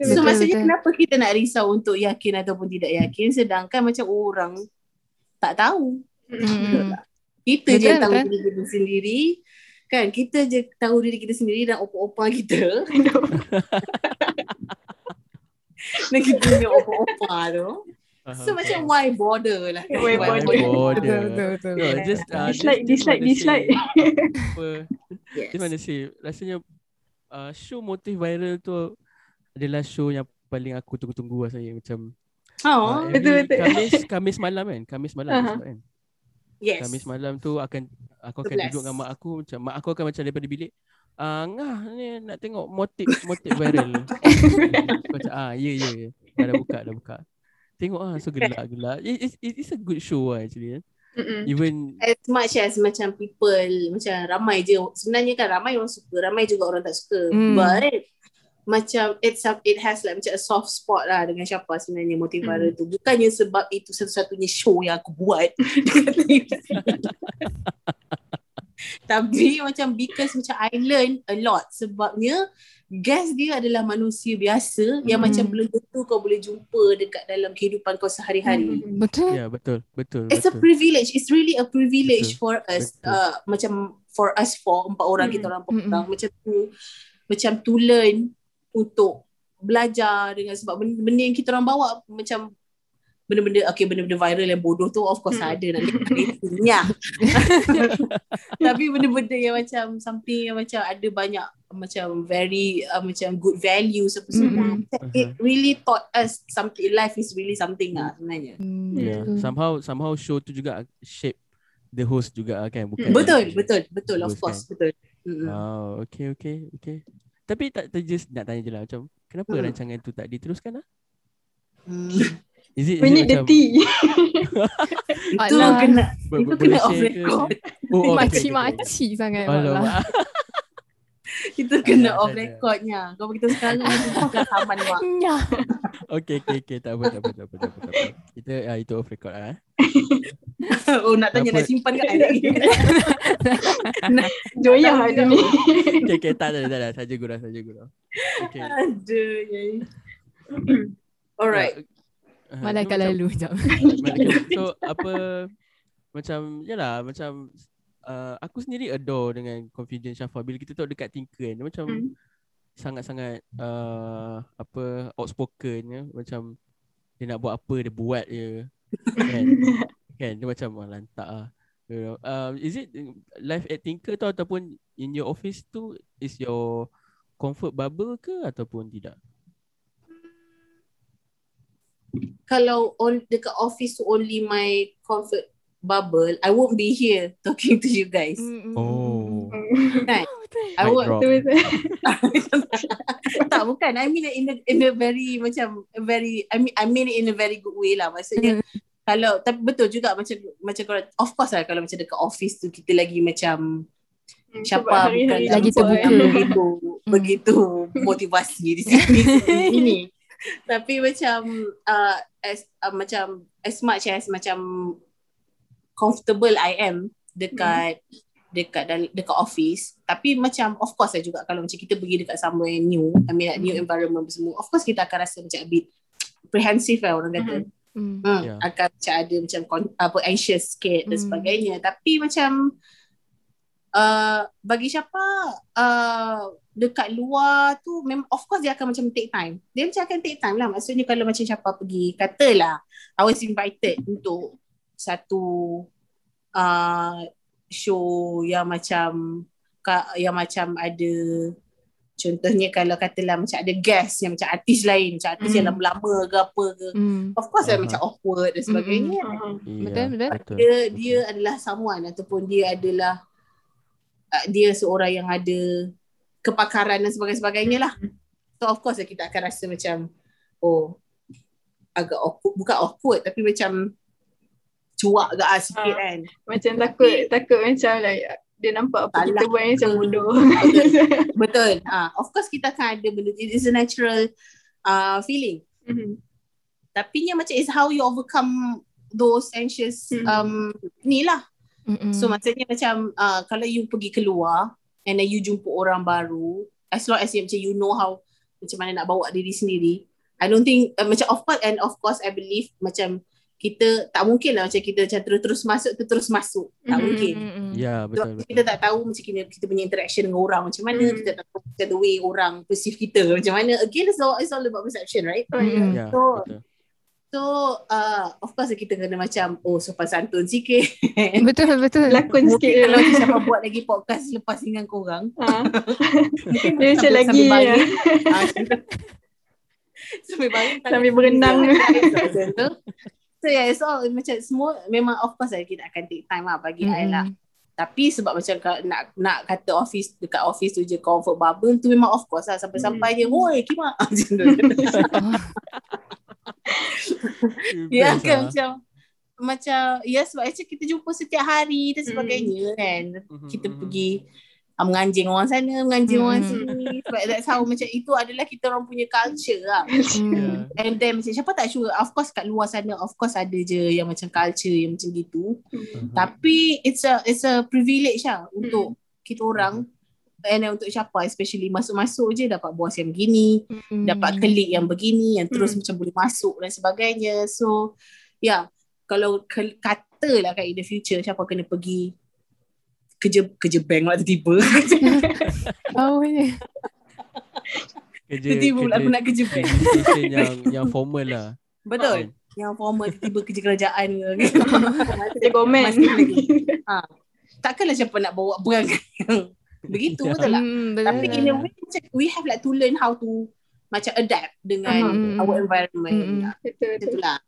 Betul, so maksudnya betul. kenapa kita nak risau untuk yakin ataupun tidak yakin sedangkan macam orang tak tahu. Mm-mm. Kita je Betul, tahu betul. diri kita sendiri. Kan kita je tahu diri kita sendiri dan opa-opa kita. dan kita punya opa-opa tu. So macam faham. why bother lah. Why Why bother? bother? Betul, betul, betul. No, just, uh, Dislike, just- dislike, dislike. Apa, Yes. Just want to say, rasanya uh, show motif viral tu adalah show yang paling aku tunggu-tunggu lah saya macam Oh, uh, betul, betul. Kamis Kamis malam kan Kamis malam uh-huh. kan yes. Kamis malam tu akan aku akan 11. duduk dengan mak aku macam mak aku akan macam daripada bilik ah ngah ni nak tengok motif motif viral macam ah ya ya ya dah, dah buka dah buka tengok ah so gelak gelak it, it, it, it's a good show lah actually eh. Mm-mm. even As much as macam people macam ramai je sebenarnya kan ramai orang suka ramai juga orang tak suka Hmm. but macam it's a, it has like macam a soft spot lah dengan siapa sebenarnya motif Hmm. tu bukannya sebab itu satu-satunya show yang aku buat. Tapi macam because macam I learn a lot sebabnya guest dia adalah manusia biasa yang Hmm. macam belum tentu kau boleh jumpa dekat dalam kehidupan kau sehari-hari. Hmm. Betul. Ya betul betul. It's a betul. privilege. It's really a privilege Betul. for us Betul. uh, macam for us for empat orang Mm. kita orang empat Mm-mm. orang macam tu macam to learn untuk belajar dengan sebab benda, benda yang kita orang bawa macam benda-benda okay benda-benda viral yang bodoh tu of course Mm. ada nak ya. Tapi benda-benda yang macam something yang macam ada banyak macam very uh, macam good values apa semua. Macam It really taught us something life is really something lah sebenarnya. Hmm, Yeah. Somehow somehow show tu juga shape the host juga kan bukan. Betul, betul, betul of Bagus course, kan? betul. Mm-mm. Oh, okay, okay, okay. Tapi tak just nak tanya je lah macam kenapa Hmm. rancangan tu tak diteruskan lah? Hmm. Is it, is We it need the macam tea. Itu kena itu kena off share ke? record. Oh, oh, okay, okay, okay. Makcik-makcik sangat. Alamak. Alah. Itu kena Ada, off ada. recordnya. Kau beritahu sekarang kau akan saman mak. Ya. Okay, okay, okay. Tak apa, tak apa, tak apa, tak apa. Tak apa. Kita ah, itu off record lah. eh. Oh nak tanya nak simpan kat lagi. Joyah ada ni. Okay, okay. Tak, tak, tak, tak. Saja gurau, saja gurau. Okay. Aduh. yai. Alright. Ah, Malaikat lalu jap. So, apa, macam, yalah, macam, uh, aku sendiri adore dengan Confident Syafa. Bila kita tahu dekat Tinker kan, dia macam Hmm. sangat-sangat, uh, apa, outspoken ya. Macam, dia nak buat apa, dia buat je. kan? kan? Dia macam, wah lantak lah. You know, um, is it live at Tinker tu ataupun in your office tu is your comfort bubble ke ataupun tidak? Kalau on dekat office tu only my comfort bubble, I won't be here talking to you guys. Mm, mm, Oh. Kan? mm. Betul. I Mic won't tak bukan I mean in a, in a very macam a very I mean I mean it in a very good way lah maksudnya kalau tapi betul juga macam macam kalau of course lah kalau macam dekat office tu kita lagi macam Hmm, siapa bukan Lagi terbuka. yang begitu begitu motivasi di sini ini tapi macam uh, as uh, macam as much as macam comfortable I am dekat dekat dal- dekat office. Tapi macam of course lah juga kalau macam kita pergi dekat somewhere new I mean like new environment apa semua of course kita akan rasa macam a bit apprehensive lah orang kata. Mm. hmm, Yeah. akan macam ada macam apa anxious sikit dan Hmm. sebagainya. Tapi macam uh, bagi siapa uh, dekat luar tu memang of course dia akan macam take time. Dia macam akan take time lah. Maksudnya kalau macam siapa pergi katalah I was invited untuk satu uh, show yang macam ka- yang macam ada contohnya kalau katalah macam ada guest yang macam artis lain macam artis yang Hmm. lama-lama ke apa ke Mm. of course Aha. macam awkward dan sebagainya Hmm. Yeah, Betul, betul. dia dia adalah someone ataupun dia adalah uh, dia seorang yang ada kepakaran dan sebagainya lah. So of course kita akan rasa macam oh agak awkward, bukan awkward tapi macam cuak agak ah sikit Ah. kan. Macam takut takut macam like dia nampak apa kita Salah buat ni macam ke. bodoh. Betul. Ah, of course kita akan ada benda it is a natural uh, feeling. Mhm. Tapi nya macam is how you overcome those anxious Hmm. um ni lah Mm-mm. So maksudnya macam uh, kalau you pergi keluar and then you jumpa orang baru, as long as you, macam you know how macam mana nak bawa diri sendiri, I don't think uh, macam of course and of course I believe macam kita tak mungkin lah macam kita macam terus-terus masuk tu terus masuk. Tak Mhm. mungkin. Mm-mm. Ya, Sebab betul betul. kita tak tahu macam kita, kita punya interaction dengan orang macam mana, Hmm. kita tak tahu macam the way orang perceive kita macam mana. Again it's all, it's all about perception right? Oh, ya. Mm-mm. Ya, So- betul. So uh, of course kita kena macam oh sopan santun sikit. Betul, betul. Lakon sikit Mungkin kalau siapa buat lagi podcast lepas dengan korang Ha. Mungkin Dia macam sambil- lagi sambil ya. baring Sambil baring berenang. So yeah it's all macam semua memang of course lah kita akan take time lah bagi I Mm-mm. lah. Tapi sebab macam nak nak kata office dekat office tu je comfort bubble tu memang of course lah. Sampai-sampai dia woi kima. Ya kan macam macam ya sebab macam kita jumpa setiap hari dan sebagainya kan. Mhm, kita pergi menganjing orang sana, menganjing orang Hmm. sini. Sebab that's how macam itu adalah kita orang punya culture lah. Hmm. Yeah. And then macam siapa tak sure, of course kat luar sana, of course ada je yang macam culture yang macam gitu. Uh-huh. Tapi it's a it's a privilege lah untuk kita orang and untuk siapa especially masuk-masuk je dapat bos yang begini, Hmm. dapat klik yang begini yang terus Hmm. macam boleh masuk dan sebagainya. So yeah, kalau ke, katalah kat in the future siapa kena pergi kerja kerja bank lah tiba-tiba. Oh, ya. Kerja, tiba-tiba pula aku kerja, nak kerja bank. yang yang formal lah. Betul. Yang formal tiba-tiba kerja kerajaan ke. Kerja komen. Ha. Takkanlah siapa nak bawa yang begitu Ya. betul lah. Hmm, betul. Tapi in a way macam we have like to learn how to macam adapt dengan Hmm. our environment. Hmm. lah. Betul, Macam betul. tu lah.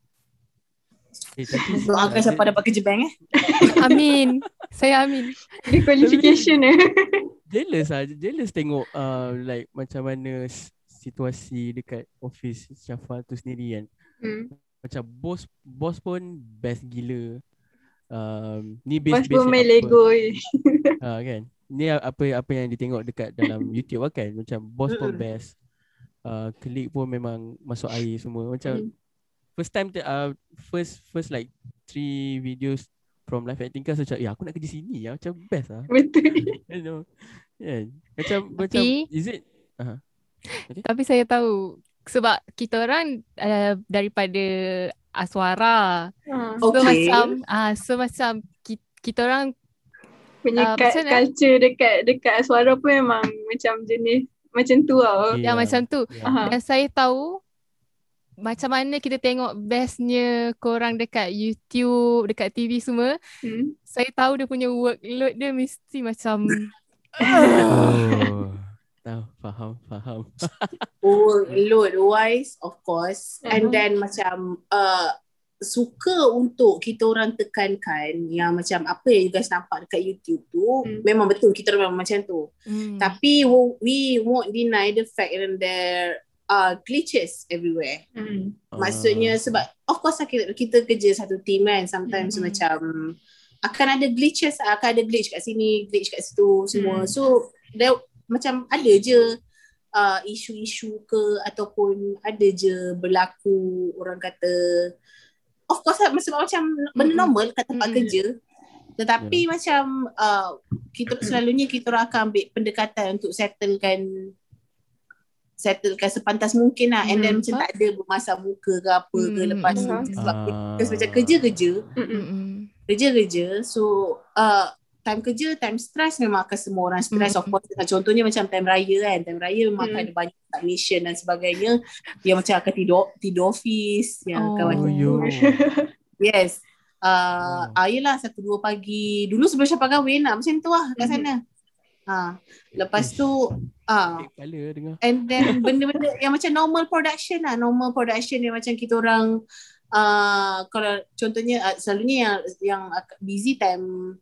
Doakan uh, siapa dapat kerja bank eh. Amin. Saya amin. Dia qualification eh. jealous lah jealous tengok uh, like macam mana situasi dekat office Syafa tu sendiri kan Hmm. macam bos bos pun best gila um, ni base pun main Lego ha, kan ni apa apa yang ditengok dekat dalam YouTube lah kan macam bos pun best uh, klik pun memang masuk air semua macam Mm. First time uh, first first like three videos from live acting class macam ya aku nak kerja sini ya macam best lah Betul. you know yeah. macam macam Tapi- is it Tapi saya tahu sebab kita orang uh, daripada Aswara. Ha. So Okay. macam ah so macam kita, kita orang Punya Ah, uh, macam culture dekat dekat suara pun memang macam jenis macam tu tau. Okay. yang Yeah. macam tu. yeah. Dan saya tahu macam mana kita tengok bestnya korang dekat YouTube, dekat TV semua. Hmm. Saya tahu dia punya workload dia mesti macam oh tahu faham faham Oh, load wise of course. And Uh-huh. then macam uh, suka untuk kita orang tekankan yang macam apa yang you guys nampak dekat YouTube tu Hmm. memang betul kita orang memang macam tu. hmm. Tapi we won't deny the fact that there are glitches everywhere. Hmm. Maksudnya sebab of course lah kita, kita kerja satu team kan sometimes Mhm. macam akan ada glitches akan ada glitch kat sini glitch kat situ semua Hmm. so there, macam ada je uh, isu-isu ke ataupun ada je berlaku orang kata of course lah sebab macam benda Mhm. normal kat tempat Mhm. kerja tetapi macam uh, kita selalunya kita orang akan ambil pendekatan untuk settlekan settlekan sepantas mungkin lah and then Hmm. macam tak ada bermasam muka ke apa ke Hmm, lepas tu sebab Ah. kita macam kerja-kerja Hmm. Kerja-kerja so uh, time kerja time stress memang akan semua orang stress of Hmm. course contohnya macam time raya kan time raya memang akan Hmm. ada banyak submission dan sebagainya yang macam akan tidur tidur office yang akan Oh. macam oh yes uh, Oh. ah yelah satu dua pagi dulu sebelum siapa kahwin lah macam tu lah kat sana ha lepas tu ah dengar And then benda-benda yang macam normal production lah. Normal production yang macam kita orang uh, kalau contohnya uh, selalunya yang yang busy time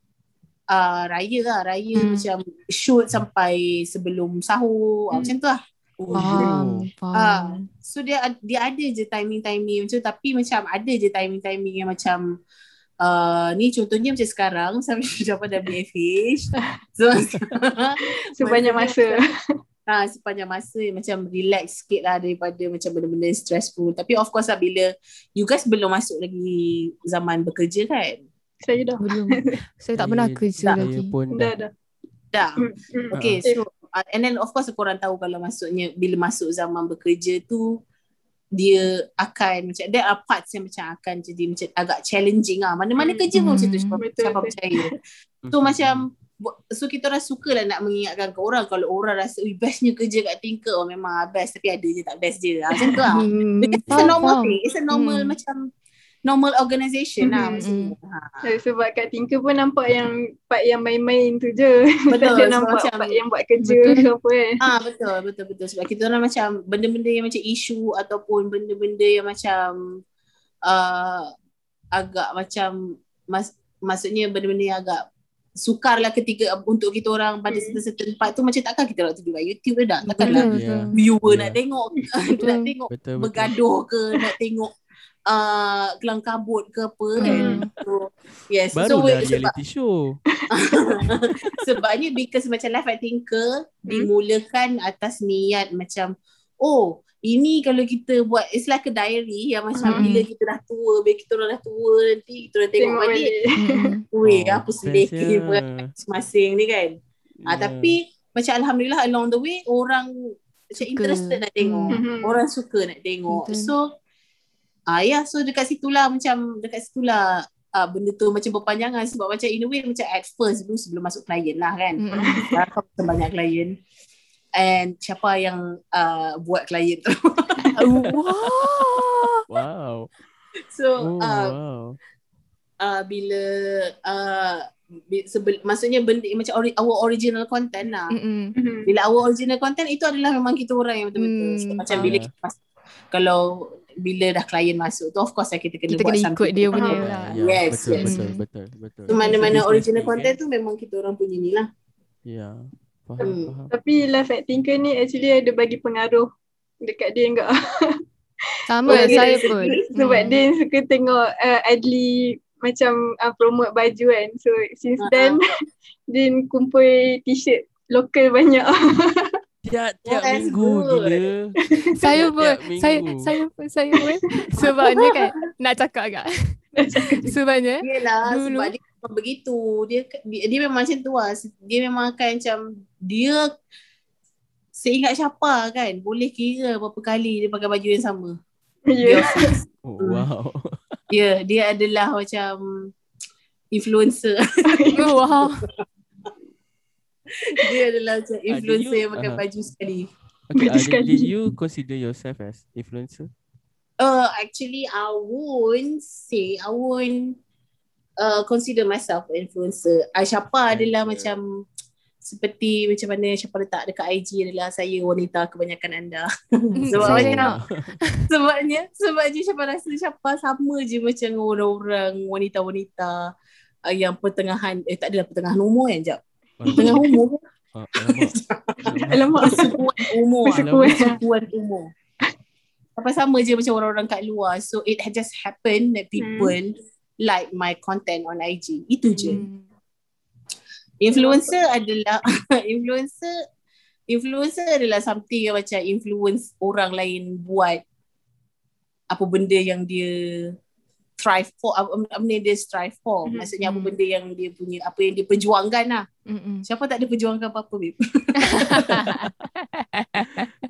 uh, raya lah. Raya Hmm. macam shoot sampai sebelum sahur. Hmm. Macam tu lah. Faham, Ah, faham. so dia dia ada je timing-timing macam tu tapi macam ada je timing-timing yang macam uh, ni contohnya macam sekarang sampai dapat WFH. So Sebanyak masa. ha, sepanjang masa macam relax sikit lah daripada macam benda-benda stressful. Tapi of course lah bila you guys belum masuk lagi zaman bekerja kan? Saya dah. Belum. Saya tak pernah kerja saya lagi. pun Dah dah dah. Dah. Hmm. Hmm. Okay Eh. so uh, and then of course korang tahu kalau masuknya bila masuk zaman bekerja tu dia akan macam there are parts yang macam akan jadi macam agak challenging lah. Mana-mana Hmm. kerja pun macam tu Hmm. siapa, Betul, siapa betul. percaya. So macam so kita orang suka lah nak mengingatkan ke orang kalau orang rasa ui bestnya kerja kat Tinker oh memang best tapi ada je tak best je. Ah, Macam tu lah. Hmm, It's a normal thing. It's a normal Hmm. macam normal organisation lah Hmm, maksudnya. Ha. Eh, Sebab kat Tinker pun nampak yang part yang main-main tu je. Betul. Tak nampak macam, part yang buat kerja Betul. ke apa kan. Ah betul betul betul sebab kita orang macam benda-benda yang macam isu ataupun benda-benda yang macam uh, agak macam mas, maksudnya benda-benda yang agak sukar lah ketika untuk kita orang pada Hmm. certain tempat tu macam takkan kita nak tunjuk kat YouTube ke dah takkanlah Betul, Yeah. viewer Yeah. nak tengok nak tengok betul betul bergaduh ke nak tengok uh, kelang kabut ke apa kan. Hmm. So, yes. so, Barulah sebab, reality show. sebabnya because macam life at thinker Hmm. dimulakan atas niat macam oh ini kalau kita buat it's like a diary yang macam Hmm. bila kita dah tua bila kita orang dah tua nanti kita orang tengok, balik. Mm-mm. weh Oh, apa sedih kita masing-masing ni kan Ah, Ya. tapi macam alhamdulillah along the way orang macam Suka. interested nak tengok. Mhm. Orang suka nak tengok. Betul. So ah ya so dekat situlah macam dekat situlah ah, benda tu macam berpanjangan sebab macam in a way macam at first dulu sebelum masuk klien lah kan. Macam banyak klien. And siapa yang uh, buat klien tu. Wah. Wow. so Oh, uh, wow. uh, bila uh, sebel, maksudnya benda macam ori, our original content lah. Mm-mm. Mhm. bila our original content itu adalah memang kita orang yang betul-betul Hmm, so, macam faham. bila kita mas- kalau bila dah klien masuk tu of course lah kita kena Kita buat kena something ikut dia punya Ah. lah. Ya, Yes, betul, yes. betul, Hmm. betul, betul. so mana-mana original content kan? tu memang kita orang punya ni lah Ya. Faham, Hmm. faham. Tapi life at thinker ni actually ada bagi pengaruh dekat dia enggak. Sama Oh, saya dia- pun. Sebab Mm. dia suka tengok uh, Adli macam uh, promote baju kan. So since Ha-ha. then dia kumpul t-shirt lokal banyak. Tiap-tiap Oh, that's minggu good. gila. saya pun saya saya pun saya pun sebabnya kan nak cakap agak sebabnya Yelah Dulu- sebab dia memang begitu dia, dia dia memang macam tu lah dia memang akan macam dia seingat siapa kan boleh kira berapa kali dia pakai baju yang sama Ya. dia fix. Oh, wow. Ya, dia adalah macam influencer. wow dia adalah macam influencer you- yang pakai baju sekali. Okay, Baju uh, sekali. did you consider yourself as influencer? Uh, actually, I won't say, I won't uh, consider myself an influencer. Uh, Syapa adalah Okay. macam seperti macam mana Syapa letak dekat IG adalah saya wanita kebanyakan anda. Sebab saya banyak tengok. sebabnya sebabnya Syapa rasa Syapa sama je macam orang-orang wanita-wanita uh, yang pertengahan eh tak adalah pertengahan umur kan jap. Pertengahan umur Oh, alamak. Alamak. persukuan umur. Persukuan. Persukuan umur. Apa sama je macam orang-orang kat luar. So it had just happened that people like my content on IG. Itu je. Hmm. Influencer adalah influencer influencer adalah something yang macam influence orang lain buat apa benda yang dia strive for apa apa benda dia strive for Mhm. maksudnya apa Mhm. benda yang dia punya apa yang dia perjuangkan lah Mm-mm. siapa tak ada perjuangkan apa-apa babe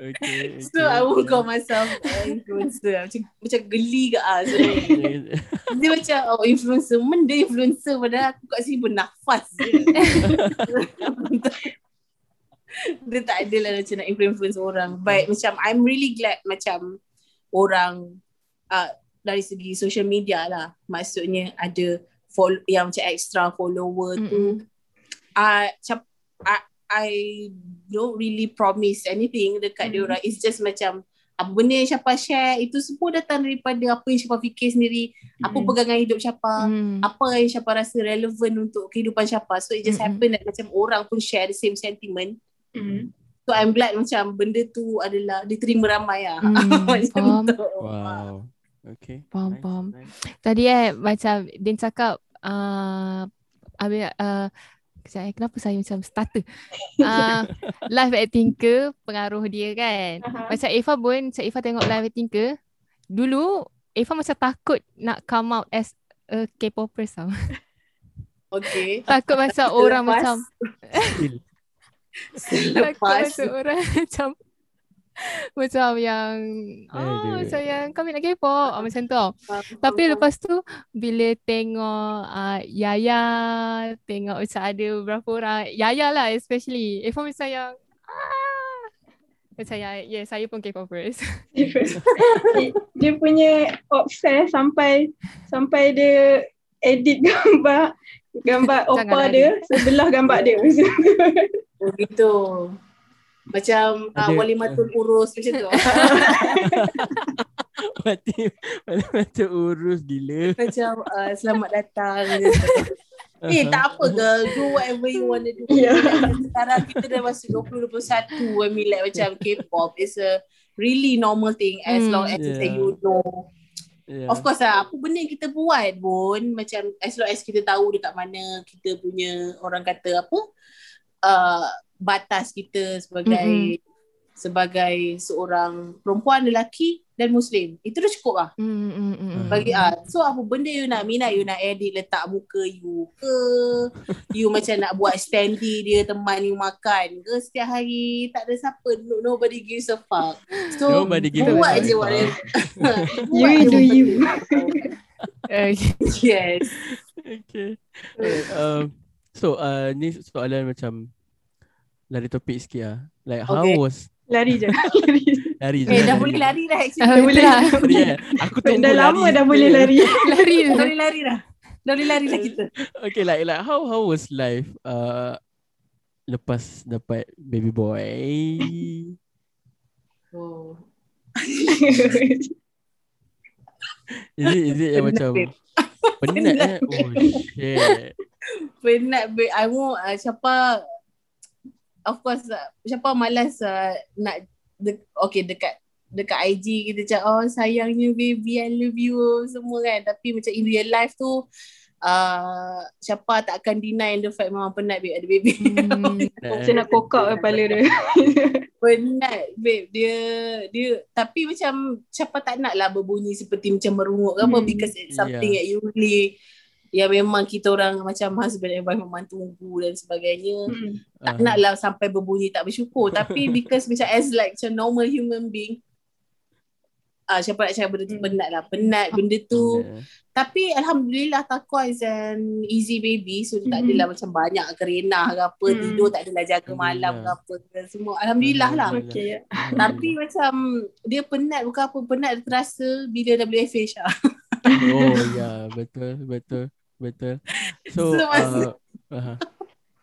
okay, so I won't call myself an influencer macam macam geli ke ah okay. dia macam oh influencer mana influencer padahal aku kat sini bernafas je dia tak ada lah macam nak influence orang but macam I'm really glad macam orang uh, dari segi social media lah maksudnya ada follow, yang macam extra follower tu Mm-mm. uh, macam I, I don't really promise anything dekat Mm. dia orang it's just macam apa benda yang Syapa share itu semua datang daripada apa yang Syapa fikir sendiri apa Mm. pegangan hidup Syapa Mm. apa yang Syapa rasa relevan untuk kehidupan Syapa so it just Mm-mm. happen that macam orang pun share the same sentiment Hmm. so I'm glad macam benda tu adalah diterima ramai lah Hmm, macam faham. tu Wow. Okay. Faham, nice, faham. nice. Tadi eh macam Din cakap uh, Habis uh, Sekejap eh, kenapa saya macam starter uh, Live at Tinker Pengaruh dia kan Aha. Macam Eva pun Macam Eva tengok Live at Tinker Dulu Eva macam takut Nak come out as A K-popers tau okay Takut macam orang Selepas- macam. Takut selepas macam orang macam Macam yang Oh Aduh. macam yang Kami nak K-pop. Ah, Macam tu tau. Tapi lepas tu bila tengok uh, Yaya tengok macam ada beberapa orang Yaya lah especially. Macam yang ah, macam yang yeah saya pun K-popers. dia, dia punya obses sampai sampai dia edit gambar gambar opa dia sebelah gambar dia. Oh Macam uh, Ada- wali matun urus macam tu. Mati Mati urus gila macam uh, selamat datang. eh tak apa girl, do whatever you want to do. Ya. Sekarang kita dah masuk 2021 I mean like macam K-pop is a really normal thing as Hmm. long as Yeah. yeah. you know Yeah. Of course lah, apa benda yang kita buat pun macam as long as kita tahu dekat mana kita punya orang kata apa uh, batas kita sebagai sebagai seorang perempuan lelaki dan muslim. Itu dah cukup lah. Mm, mm, mm, mm. Bagi ah so apa benda you nak minat you nak edit letak muka you ke you macam nak buat standy dia teman you makan ke setiap hari tak ada siapa no, nobody gives a fuck so Nobody gives a buat fuck. je whatever You Buat do you. Okay. yes Okay. um, so uh, ni soalan macam lari topik sikit lah. Like how Okay. was Lari je. Lari je. lari je. eh dah boleh lari dah Ah, actually betul lah. Lari kan? Aku tunggu Dah lama lari dah boleh lari. Lari dah je. boleh lari dah dah boleh lari lah kita Okay like like how how was life uh, lepas dapat baby boy? oh. Is it is it yang macam penat eh? Oh shit. penat babe I want uh, siapa of course uh, siapa malas uh, nak de- okay dekat dekat IG kita cakap oh sayangnya baby I love you semua kan tapi macam in real life tu uh, siapa tak akan deny the fact memang penat babe ada baby Hmm. Macam nak kokak kepala dia. penat babe dia dia tapi macam siapa tak nak lah berbunyi seperti macam merungut ke apa Hmm. because it's something that you really yang memang kita orang macam husband and wife memang tunggu dan sebagainya Hmm. tak Ah. nak lah sampai berbunyi tak bersyukur tapi because macam as like macam normal human being ah uh, siapa nak cakap benda tu Hmm. penat lah penat benda tu Yeah. tapi alhamdulillah Takwa is an easy baby so dia tak Hmm. adalah macam banyak kerenah ke apa Hmm. tidur tak adalah jaga malam ke apa ke semua alhamdulillah lah Okay. ya. tapi macam dia penat bukan apa penat terasa bila WFH lah Oh ya yeah, betul betul betul. So, So, uh, uh,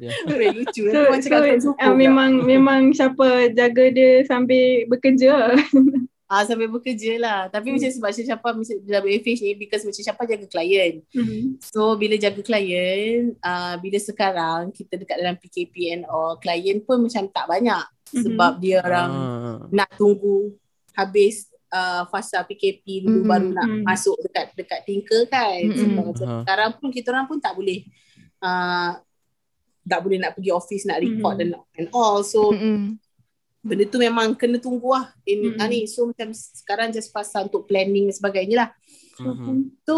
yeah. Very lucu So, so, macam so suku uh, memang memang siapa jaga dia sambil bekerja. Ah sampai bekerja lah. Tapi macam sebab siapa macam dalam WFH ni because macam siapa jaga klien. Hmm. So bila jaga klien, uh, bila sekarang kita dekat dalam PKP and all, klien pun macam tak banyak sebab dia orang Ah. nak tunggu habis uh, fasa PKP dulu Mhm, baru nak mhm. masuk dekat dekat tinker kan. Mhm. Sebab macam Ha. sekarang pun kita orang pun tak boleh uh, tak boleh nak pergi office nak report Mhm. dan and all. So Mm-mm. benda tu memang kena tunggu lah in Mm-mm. mm. ni so macam sekarang just fasa untuk planning dan sebagainya lah Mhm. so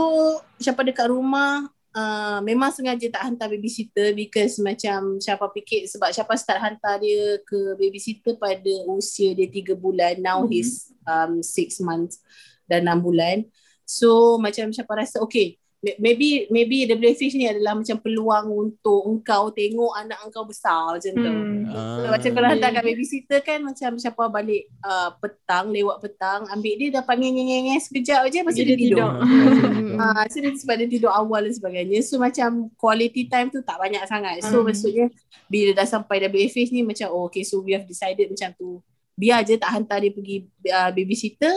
siapa dekat rumah uh, memang sengaja tak hantar babysitter because macam siapa fikir sebab siapa start hantar dia ke babysitter pada usia dia 3 bulan now Mhm. he's um, 6 months dan 6 bulan so macam siapa rasa okay may- maybe maybe WFH ni adalah macam peluang untuk engkau tengok anak engkau besar macam tu Hmm. So, Ah. macam kalau hantar kat babysitter kan macam siapa balik uh, petang, lewat petang, ambil dia dapat ngeng-ngeng sekejap je lepas tu Dia dia tidur. tidur. Ah, so dia sebab dia tidur awal dan sebagainya. So macam quality time tu tak banyak sangat. So Hmm. maksudnya bila dah sampai WFH ni macam oh okay so we have decided macam tu. Biar je tak hantar dia pergi uh, babysitter.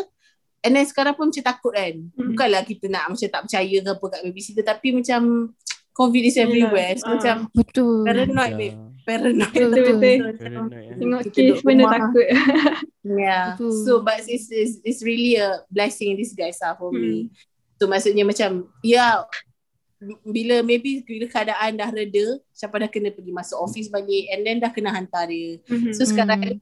And then sekarang pun macam takut kan. Hmm. Bukanlah kita nak macam tak percaya ke apa kat babysitter tapi macam COVID is everywhere. So Ah. macam Betul. paranoid babe. Paranoid. Betul, Betul, betul. betul. Paranoid, eh. Tengok Kita kes pun dah takut. Yeah. Betul. So but it's, it's it's really a blessing in disguise lah for Hmm. me. So maksudnya macam ya bila maybe bila keadaan dah reda, siapa dah kena pergi masuk office balik and then dah kena hantar dia. Hmm. So sekarang ni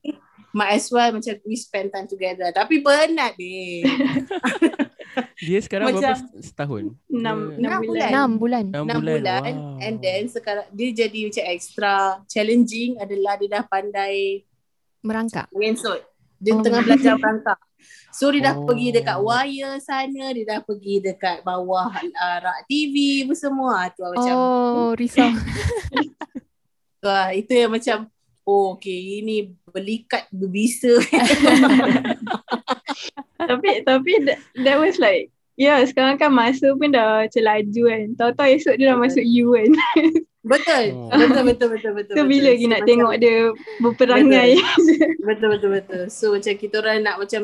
might as well macam we spend time together. Tapi penat deh. Dia sekarang Macam- berapa setahun? Enam, Dia- enam Enam bulan. Enam bulan. Enam 6 bulan. bulan Wow. and then sekarang dia jadi macam extra challenging adalah dia dah pandai Merangkak. mengesot. Dia Oh. tengah belajar merangkak. So dia dah Oh. pergi dekat wire sana, dia dah pergi dekat bawah uh, rak TV apa semua. Tu lah macam Oh, risau. uh, itu yang macam oh okay ini belikat berbisa. tapi tapi that, that was like Ya, yeah, sekarang kan masa pun dah macam laju kan. Tahu-tahu esok dia dah Betul. masuk U kan. betul. Oh. Betul betul betul betul. So betul. bila lagi So, nak macam- tengok dia berperangai. Betul betul betul. So macam kita orang nak macam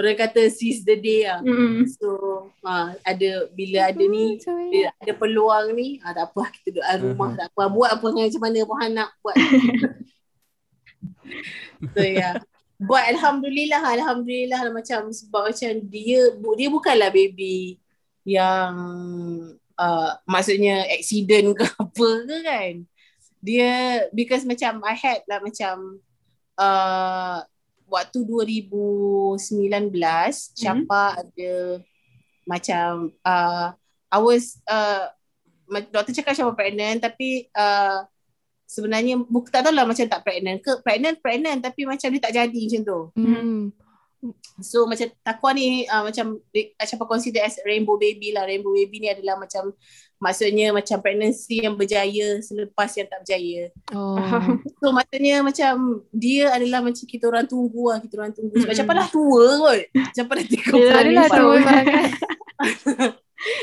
orang kata seize the day lah. Mm. So uh, ada bila ada ni bila ada peluang ni ah, tak apa kita duduk rumah tak apa buat apa macam mana pun nak buat so yeah. buat alhamdulillah alhamdulillah lah macam sebab macam dia dia bukanlah baby yang uh, maksudnya accident ke apa ke kan. Dia because macam I had lah macam uh, waktu 2019 Syapa ada macam uh, I was uh, doktor cakap Syapa pregnant tapi uh, sebenarnya bukan tak tahu lah macam tak pregnant ke pregnant pregnant tapi macam dia tak jadi macam tu. Hmm. So macam takwa ni uh, macam eh, siapa consider as rainbow baby lah. Rainbow baby ni adalah macam maksudnya macam pregnancy yang berjaya selepas yang tak berjaya. Oh. So maksudnya macam dia adalah macam kita orang tunggu lah. Kita orang tunggu. Sebab siapa dah tua kot. Siapa dah 30 Yelah, Adalah risau. tu sangat.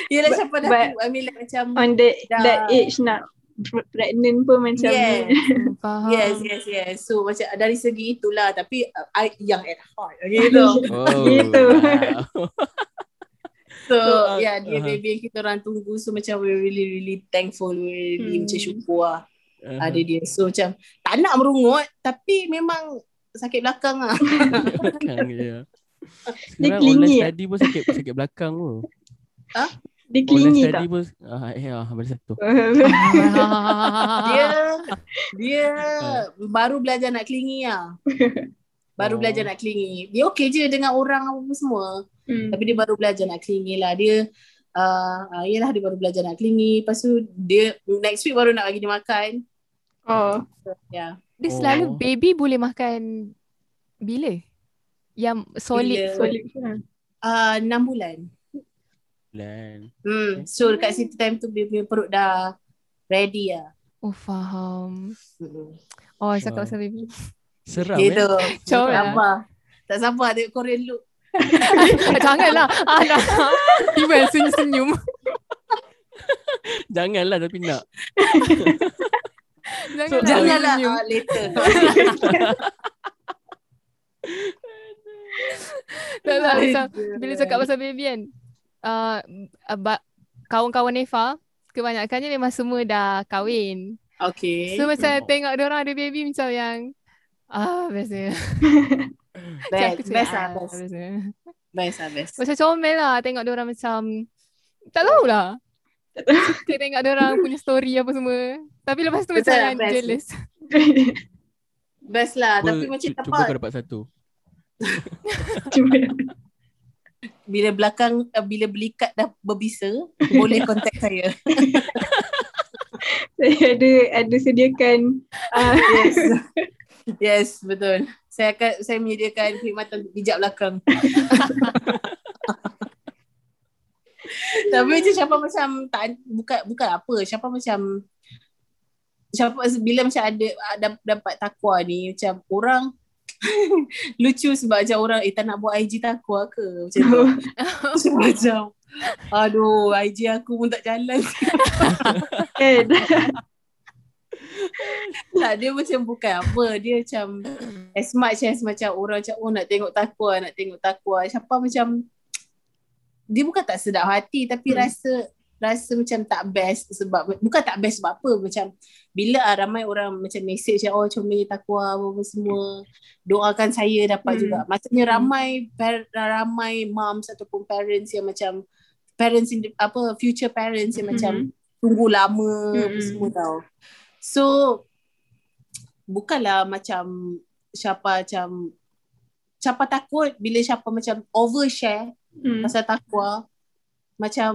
Yelah siapa dah but- tua. I mean like macam On that, Dah. that age nak pregnant pun macam Yes. Faham. Yes, yes, yes. So macam dari segi itulah tapi uh, I young at heart. Okay tu. Oh, Gitu. wow. So, So, uh, yeah, dia uh-huh. baby yang kita orang tunggu. So macam we really, really thankful. We really Hmm. macam syukur lah Uh-huh. ada dia. So macam tak nak merungut tapi memang sakit belakang lah. belakang je. Dia Sekarang clingy online study pun sakit sakit belakang tu. Dia clingy tak? pun ah eh ah ada satu. dia dia baru belajar nak klingi lah. Baru Oh. belajar nak klingi. Dia okey je dengan orang apa semua. Hmm. Tapi dia baru belajar nak klingi lah. Dia uh, uh, yelah dia baru belajar nak klingi. Lepas tu dia next week baru nak bagi dia makan. Oh. Ya. Yeah. Dia selalu Oh. baby boleh makan bila? Yang solid. Bila- solid. Solid. Uh, 6 bulan. Plan. Hmm. So dekat situ time tu dia punya perut dah ready lah. Oh faham. Hmm. Oh cakap Wow. pasal baby. Seram Gitu. eh. Tak lah. sabar. Tak sabar tengok Korean look. Janganlah. Ah, nak. Tiba senyum-senyum. Janganlah tapi nak. Janganlah. Janganlah senyum. uh, later. Tak lah. Macam, bila cakap pasal baby kan. Uh, kawan-kawan Nefa. Kebanyakannya memang semua dah kahwin. Okay. So macam Oh. tengok dia orang ada baby macam yang ah bestnya. best, best ah, lah, best. bestnya. Best lah, best. Macam comel lah tengok dia orang macam tak tahulah. Suka tengok dia orang punya story apa semua. Tapi lepas tu Betul macam lah, yang best. jealous. Best lah. Cuba, Tapi macam tak cuba kau dapat satu. Cuma Bila belakang, uh, bila belikat dah berbisa, boleh contact saya. saya ada ada sediakan uh, Yes. yes, betul. Saya akan saya menyediakan perkhidmatan pijak belakang. Tapi macam siapa macam tak bukan bukan apa, siapa macam siapa bila macam ada ada- dapat takwa ni macam orang lucu sebab macam orang eh tak nak buat IG takwa ke macam tu. So, macam aduh IG aku pun tak jalan. eh, tak dia macam bukan apa dia macam as much as macam orang macam oh nak tengok takwa nak tengok takwa siapa macam dia bukan tak sedap hati tapi Hmm. rasa rasa macam tak best sebab bukan tak best sebab apa macam bila ah, ramai orang macam message yang oh comel takwa apa, apa semua doakan saya dapat Hmm. juga maksudnya Hmm. ramai par- ramai moms ataupun parents yang macam parents in the, apa future parents yang macam tunggu lama apa Mm-mm. semua tau. So bukanlah macam siapa macam siapa takut bila siapa macam overshare hmm. pasal takwa macam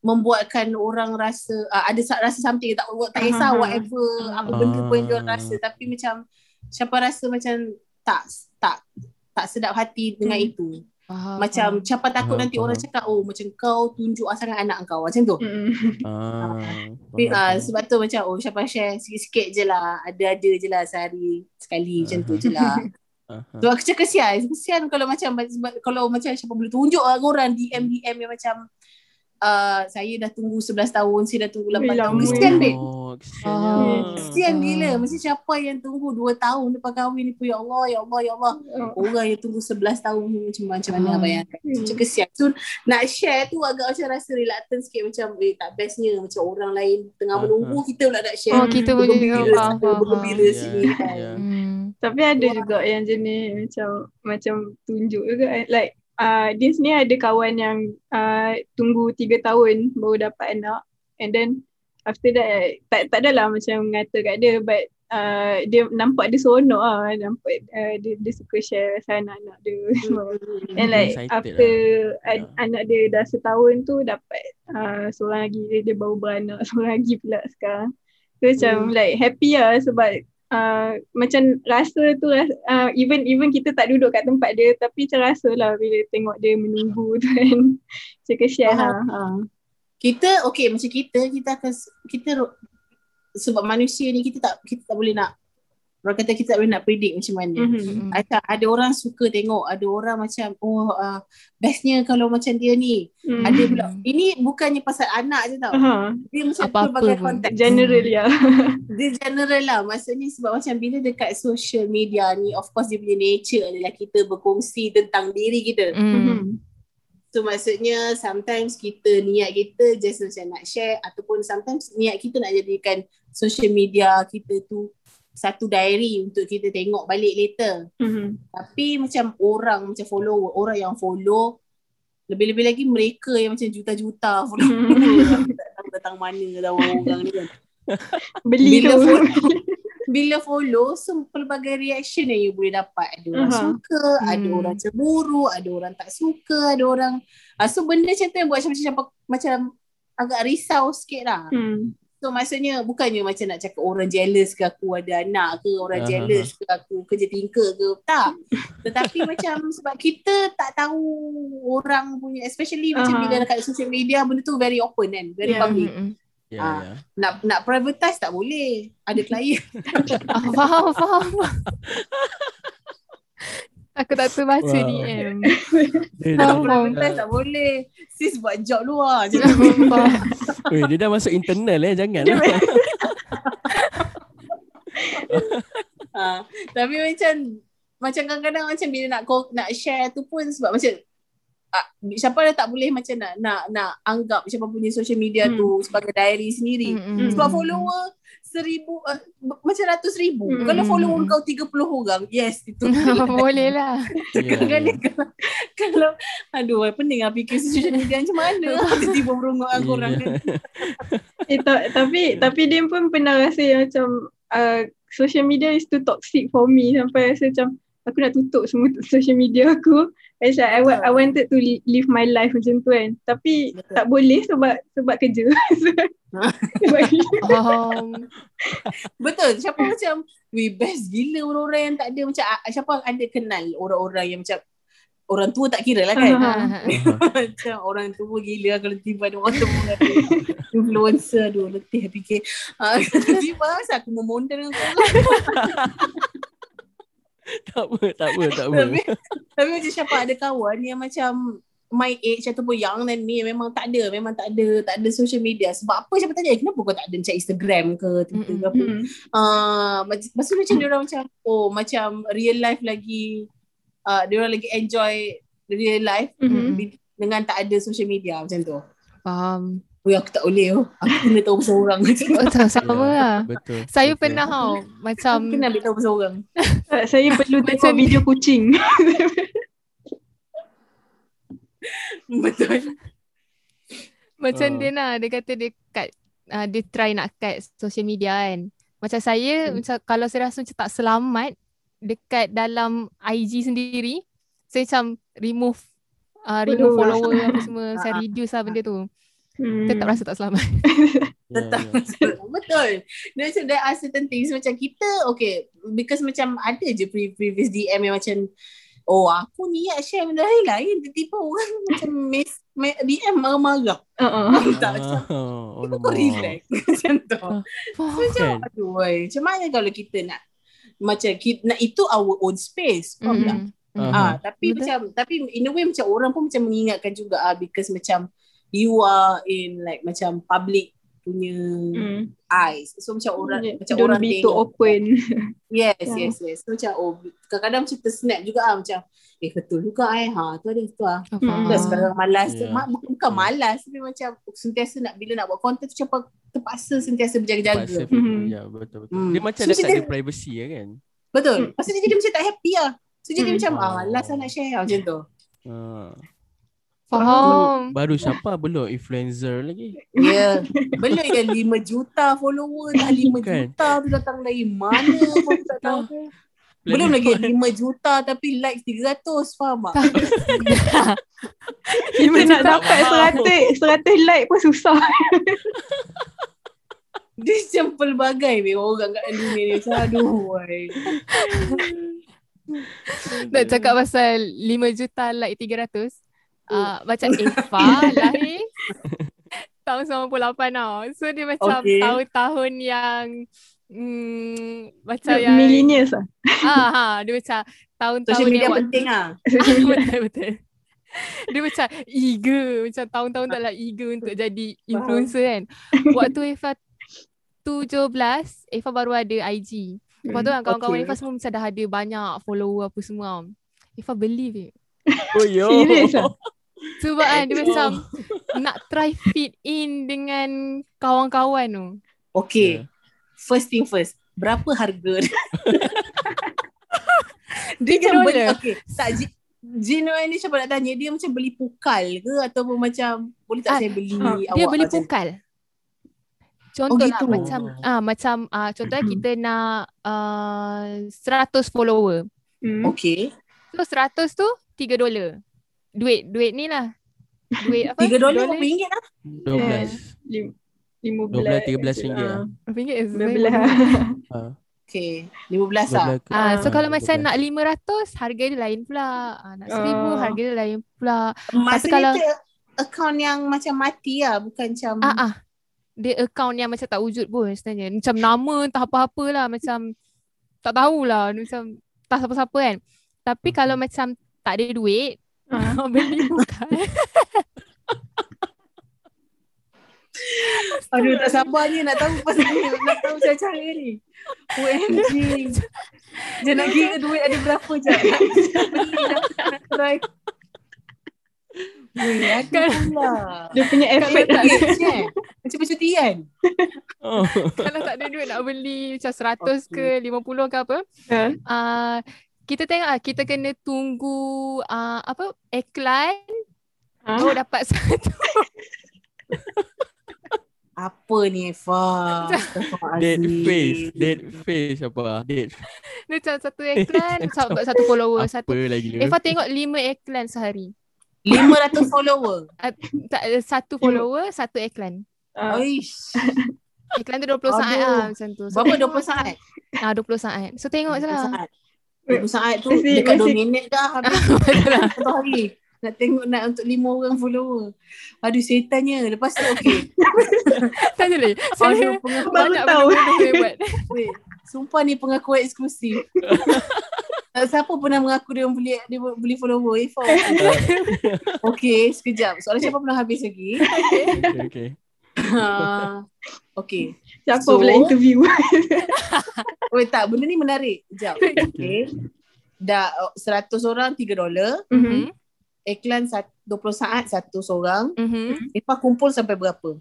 membuatkan orang rasa uh, ada sa- rasa something tak tak kisah Ah. whatever apa benda pun dia Ah. rasa tapi macam siapa rasa macam tak tak tak sedap hati dengan Hmm. itu. Faham. Macam siapa takut Faham, nanti orang cakap oh macam kau tunjuk sangat anak kau macam tu. Hmm. Ah. Tapi uh, faham. sebab tu macam oh siapa share sikit-sikit je lah. Ada-ada je lah sehari sekali macam tu je lah. So aku cakap kesian. Kesian kalau macam sebab kalau macam siapa boleh tunjuk lah orang DM DM yang macam uh, saya dah tunggu 11 tahun, saya dah tunggu 8 Ui, tahun. lama. Kesian babe. Oh, kesian. Ah. Kesian gila. Macam siapa yang tunggu 2 tahun lepas kahwin ni pun ya Allah, ya Allah, ya Allah. Oh. Orang yang tunggu 11 tahun ni macam macam mana Ah. bayangkan. Hmm. Macam kesian. So nak share tu agak macam rasa reluctant sikit macam eh tak bestnya macam orang lain tengah Ah, menunggu kita pula nak share. Oh kita boleh Bergembira faham, sana, faham, bergembira Ya, sini kan. ya. Hmm. Tapi ada juga yang jenis macam macam tunjuk juga eh. like uh, Din sendiri ada kawan yang uh, tunggu tiga tahun baru dapat anak and then after that tak tak adalah macam mengata kat dia but uh, dia nampak dia seronok lah nampak uh, dia, dia suka share pasal anak-anak dia semua. and like Excited after lah. ad, anak dia dah setahun tu dapat uh, seorang lagi dia, dia baru beranak seorang lagi pula sekarang so macam Hmm. like happy lah sebab uh, macam rasa tu uh, even even kita tak duduk kat tempat dia tapi macam rasa lah bila tengok dia menunggu tu kan macam kesian lah uh. Kita okay macam kita kita akan kita sebab manusia ni kita tak kita tak boleh nak orang kata kita tak boleh nak predict macam mana. mm-hmm. Ada, ada orang suka tengok, ada orang macam oh uh, bestnya kalau macam dia ni. mm. Ada pula ini bukannya pasal anak je tau. uh-huh. Dia macam Apa-apa pelbagai pun. konteks. general ya Dia general lah. Maksudnya sebab macam bila dekat social media ni of course dia punya nature adalah kita berkongsi tentang diri kita. Mm. mm-hmm. So maksudnya sometimes kita niat kita just macam nak share ataupun sometimes niat kita nak jadikan social media kita tu satu diary untuk kita tengok balik later. Mm-hmm. Tapi macam orang macam follower, orang yang follow lebih-lebih lagi mereka yang macam juta-juta tak tahu datang mana tahu orang ni kan. beli Bila tu follow, bila follow so pelbagai reaction yang you boleh dapat. Ada orang Aha. suka, ada Hmm. orang cemburu, ada orang tak suka, ada orang uh, so benda macam tu yang buat macam macam macam agak risau sikit lah. hmm. So maksudnya bukannya macam nak cakap orang jealous ke aku ada anak ke, orang Aha. jealous ke aku kerja tingkah ke. Tak. Tetapi macam sebab kita tak tahu orang punya especially macam Aha. bila dekat social media benda tu very open kan, very Yeah. public. Mm-mm. Ya, Ah. ya. Nak nak privatize tak boleh. Ada klien. Ah, faham, faham. Aku tak terbaca Wow. DM. Dia Faham, dah, faham. privatize tak boleh. Sis buat job luar je. Weh, dia dah masuk internal eh, jangan. Dia lah. ha, tapi macam macam kadang-kadang macam bila nak nak share tu pun sebab macam ah, siapa dah tak boleh macam nak nak nak anggap siapa punya social media Hmm. tu sebagai diary sendiri. Mm-mm. Sebab follower seribu uh, macam ratus ribu. Hmm. Kalau follower kau 30 orang, yes itu. Boleh lah. Ya, Kadang-kadang ya. kalau, kalau aduh pening lah fikir social media macam mana tiba-tiba berongok dengan korang Ya. kan. Eh, ta- tapi tapi dia pun pernah rasa yang macam uh, social media is too toxic for me sampai rasa macam aku nak tutup semua social media aku. It's like I, wa- I wanted to li- live my life macam tu kan. Tapi Betul. tak boleh sebab sebab kerja. sebab. Betul. Siapa macam we best gila orang-orang yang tak ada macam ah, siapa ada kenal orang-orang yang macam orang tua tak kira lah kan. Ah. macam orang tua gila kalau tiba ada orang tua influencer aduh letih fikir. Ah, tiba asal aku memonda dengan kau. tak apa, tak apa, tak apa. Tapi tapi macam siapa ada kawan yang macam my age ataupun young than me memang tak ada memang tak ada tak ada social media sebab apa siapa tanya "Eh, kenapa kau tak ada macam Instagram ke Twitter ke apa Hmm. Ah, uh, maksud macam dia orang macam oh macam real life lagi uh, dia orang lagi enjoy real life Mhm. bi- dengan tak ada social media macam tu. Faham. Oh aku tak boleh oh. Aku kena tahu pasal orang. Betul, sama Ya, lah. Betul. Saya betul. pernah tau. Macam Aku kena ambil tahu pasal orang. Saya perlu tengok Macam- video kucing. Betul. Macam Ah. dia lah Dia kata dia cut uh, Dia try nak cut Social media kan Macam saya Hmm. macam Kalau saya rasa macam tak selamat Dekat dalam IG sendiri Saya macam Remove uh, Remove Follower. apa semua Saya Ah. reduce lah benda tu Hmm. Tetap rasa tak selamat Ya, Tetap ya. Betul. Dia macam there are certain things macam kita okay because macam ada je pre- previous DM yang macam oh aku niat share benda lain tiba-tiba orang macam miss me- DM marah-marah. Uh-uh. Tak macam Ah, Tiba alamak. kau relax macam tu. Faham. Macam Kan? aduh. Macam mana kalau kita nak macam kita, nak itu our own space. Faham tak? Mm-mm. Aha. Ah, tapi Betul. macam tapi in a way macam orang pun macam mengingatkan juga ah because macam you are in like macam public punya Hmm. eyes. So macam orang Yeah, macam Don't orang be too open. Yes, Yeah. yes, yes. So macam oh kadang-kadang macam tersnap juga ah macam eh betul juga eh ha tu ada tu ah. Bukan sekarang malas tu. Yeah. Ma- bukan, bukan Yeah. malas tapi macam sentiasa nak bila nak buat content tu macam terpaksa sentiasa berjaga-jaga. Terpaksa, Mhm. Ya, betul betul. Hmm. Dia macam So, dah tak ada privacy ya kan? Betul. Pasal dia jadi macam tak happy lah. So jadi Hmm. macam ah malas lah nak share lah macam tu. Ah. Faham. Baru siapa belum influencer lagi. Ya. Belum yang 5 juta follower dah 5 Kan. juta tu datang dari mana pun tak tahu. Belum lagi 5 juta tapi likes 300 faham tak? Kita nak juta dapat faham. 100, 100 like pun susah. Dia macam pelbagai weh orang kat dunia ni macam aduh. Nak cakap pasal 5 juta like 300. Uh, macam Eva lahir tahun 98 tau. So dia macam Okay. tahun-tahun yang mm, macam yang millennials lah. ah, ha, dia macam tahun-tahun Social media yang waktu- penting ah. betul betul. Dia macam eager, macam tahun-tahun tak lah eager untuk jadi influencer kan. Waktu Eva 17, Eva baru ada IG. Lepas tu kan kawan-kawan okay. Eva semua macam dah ada banyak follower apa semua. Eva believe it. Oh yo. Serius ah? Sebab kan dia macam nak try fit in dengan kawan-kawan tu. Okay. First thing first. Berapa harga dia? dia macam beli, okay. Tak, Gino ni macam nak tanya, dia macam beli pukal ke ataupun macam boleh tak Ah, saya beli ah, awak Dia beli macam pukal. Contoh lah gitu. macam ah macam ah contohnya kita nak uh, 100 follower. Hmm. Okay. So 100 tu 3 dolar. Duit duit ni lah. Duit apa? 3 dolar berapa ringgit lah? 12. Lim- Lima belas. 12 13 ringgit lah. Ringgit is Lima very belas. Ah, Okay. 15 lah. 12 ke- Ah, so Ah, kalau macam 12. nak 500 harga dia lain pula. Ah, nak 1000 Ah. harga dia lain pula. Maksudnya kalau- tu account yang macam mati lah. Bukan macam Ah ah. Dia account yang macam tak wujud pun sebenarnya. Macam nama entah apa-apa lah macam tak tahulah macam tak siapa-siapa kan. Tapi kalau macam tak ada duit Ah. beli bukan. Aduh tak sabarnya nak tahu pasal ni. Nak tahu cara-cara ni. OMG. Dia nak kira duit ada berapa je. Nak beli dah. Nak try. Weh, ada pula. Dia punya effort Kat tak kan? Macam percutian. Oh. kalau tak ada duit nak beli macam 100 ke 50 ke apa. Ah. Uh, kita tengok ah kita kena tunggu uh, apa iklan Ah. baru dapat satu. Apa ni Eva? Dead face. Dead face apa? Dead. Dia macam satu iklan dapat satu follower Apa satu. lagi? Eva tengok lima iklan sehari. 500 follower. Tak ada satu follower, satu iklan. Ah. Oish. Iklan tu 20 saat Aduh. lah macam tu. Berapa tengok 20 saat? Ah 20 saat. So tengok je 20 lah. saat. 20 saat tu Mesti- dekat 2 mesti- minit dah habis satu hari. Nak tengok nak untuk 5 orang follower. Aduh setannya. Lepas tu okey. Tanya lagi. Saya. Baru banyak tahu. buat. Sumpah ni pengakuan eksklusif. Siapa pernah mengaku dia beli dia beli follower Eva. Okey, sekejap. Soalan siapa pernah habis lagi? Okay, okay. Ha. Okey. Siapa So- pula interview? Oh tak, benda ni menarik. Sekejap. Okey. Dah oh, 100 orang 3 dolar. Mhm. Iklan sat- 20 saat satu seorang. Mhm. Eva kumpul sampai berapa?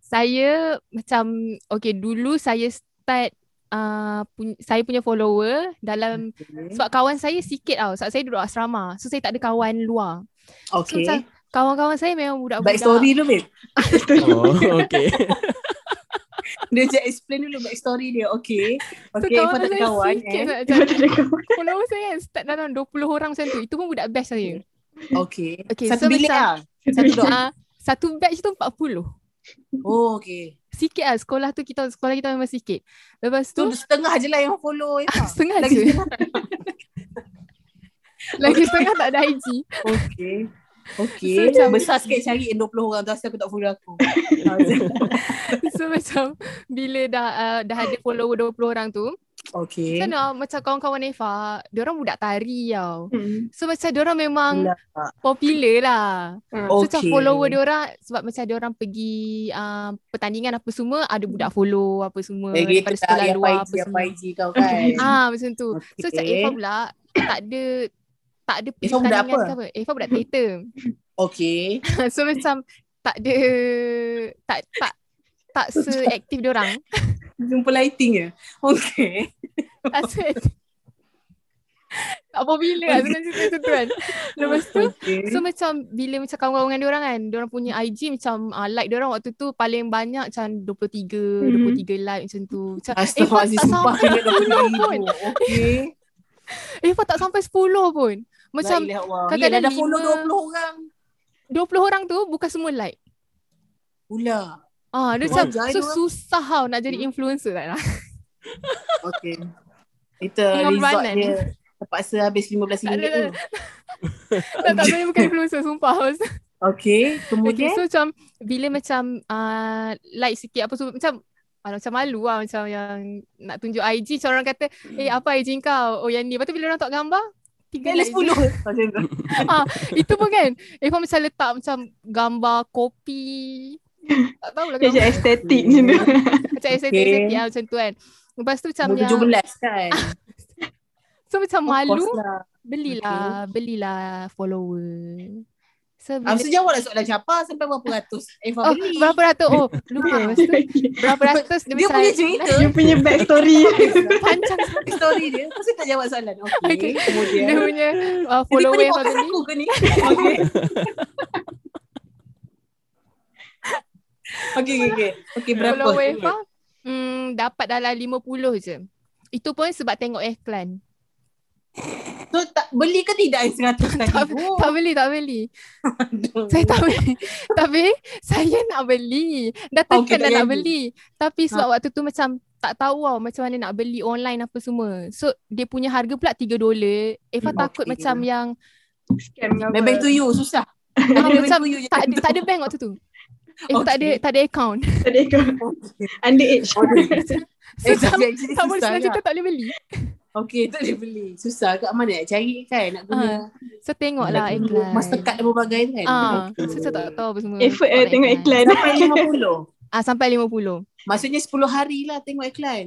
Saya macam okay dulu saya start uh, pun, saya punya follower dalam sebab kawan saya sikit tau. Sebab saya duduk asrama. So saya tak ada kawan luar. So Okey. macam kawan-kawan saya memang budak-budak. Back story dulu, babe. Oh, okay. Dia je explain dulu back story dia. Okey. So Okey, Eva kawan tak ada saya kawan. Eh. ada kawan. follower saya kan start dalam 20 orang macam tu. Itu pun budak best saya. Okey. Okey, Satu so bilik macam- lah. Satu dok. Ah, satu batch tu 40. Oh, okey. Sikit lah sekolah tu kita sekolah kita memang sikit. Lepas Tu tu setengah je lah yang follow Eva. setengah Lagi je. setengah. Lagi setengah tak ada IG. Okey. Okey. So, macam- Besar sikit cari yang 20 orang tu asal aku tak follow aku. So macam bila dah uh, dah ada follower 20 orang tu, Okey. macam mana macam kawan-kawan Eva, dia orang budak tari tau. Hmm. So macam dia orang memang Lah. popular lah. Ah. So macam follower dia orang sebab macam dia orang pergi uh, pertandingan apa semua ada budak follow apa semua Eh, gitu daripada lah sekolah luar apa yang semua. YG kau kan. Ah macam tu. So macam. Eva pula tak ada tak ada Eva budak apa? ke apa. Eva budak teater. Okey. so macam tak ada tak tak tak seaktif dia orang. Jumpa lighting je. Okey. Tak se tak popular lah senang cerita macam tu kan. Lepas tu Okay. So macam bila macam kawan-kawan dengan diorang kan, diorang punya IG macam uh, like diorang waktu tu paling banyak macam 23, Mhm. 23 like macam tu. Macam eh Astaghfirullahaladzim, tak sumpah sampai kena 10 pun. Okay. Eh tak sampai 10 pun. Macam illallah. kadang-kadang dah follow lima- 20 orang. 20 orang tu bukan semua like. Pula. Ah, dia macam jai so diorang. susah tau nak jadi influencer tak lah. Okay. Itu Dengan resort dia terpaksa habis RM15 Tak ada, tu. tak tak saya bukan influencer sumpah. Okay. Okay, Kemudian. so macam bila macam uh, like sikit apa semua macam ah, macam malu lah macam yang nak tunjuk IG macam orang kata eh apa IG kau oh yang ni lepas tu bila orang tak gambar tiga 10. je. Macam tu. ah, itu pun kan Eva macam letak macam gambar kopi tak tahu lah macam estetik macam tu. macam estetik estetik lah macam tu kan lepas tu macam yang 17 kan. so macam Of malu lah. belilah belilah follower so bila, Habis tu jawablah soalan siapa sampai berapa ratus Eva oh, beli. berapa ratus oh lupa berapa ratus dia, Dia punya cerita. Dia punya backstory. panjang Story dia. Pasal tak jawab soalan. Okay. Okay. Kemudian. dia punya uh, follower podcast beli aku ke ni? Okay. Okay, okay, okay. Okay, berapa? follower Eva hmm, dapat dalam 50 je itu pun sebab tengok iklan So, tak, beli ke tidak yang 100 tadi? Tak- Oh, tak beli tak beli saya tak beli tapi saya nak beli dah Okay, tekan tak dah nak beli tapi sebab Ha. waktu tu macam tak tahu tau macam mana nak beli online apa semua so dia punya harga pula 3 dolar Eva Hmm, takut okay. macam yang Scam. Maybank to you, susah. ah, macam you tak ada, tak ada bank waktu tu Eh tak ada Okay. tak ada account Tak ada ke? Underage. so, Eh, tak, tapi actually tak boleh susah senang tak? cerita tak boleh beli Okay, tak boleh beli. Susah kat mana nak cari kan? Nak guna. so tengoklah nak guna iklan Mastercard dan berbagai kan? Okay. so saya tak tahu apa semua Effort eh tengok iklan. Sampai 50. ah sampai 50 Maksudnya 10 hari lah tengok iklan.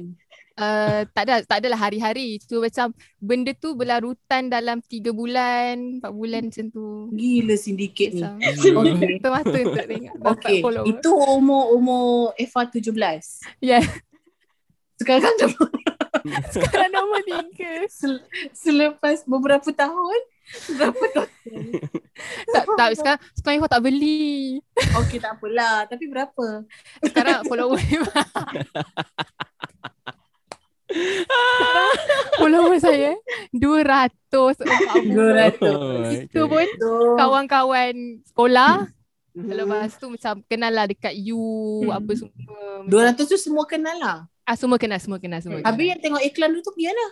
Uh, tak ada tak adalah hari-hari. So macam benda tu berlarutan dalam 3 bulan, 4 bulan macam tu. Gila sindiket ni. Okay. mata untuk tengok Okay, follower. itu umur umur Eva 17. Ya. Sekarang dah Sekarang nombor 3. sel- selepas beberapa tahun berapa tahun? tak, tak sekarang sekarang kau tak beli. Okey tak apalah, tapi berapa? Sekarang follower follower saya 240. 200. Itu pun kawan-kawan sekolah. Mhm. Lepas tu macam kenal lah dekat you Hmm. apa semua. 200 tu semua kenal lah. Ah semua kenal, semua kenal, semua kenal. Habis yang tengok iklan tu tu pergi mana?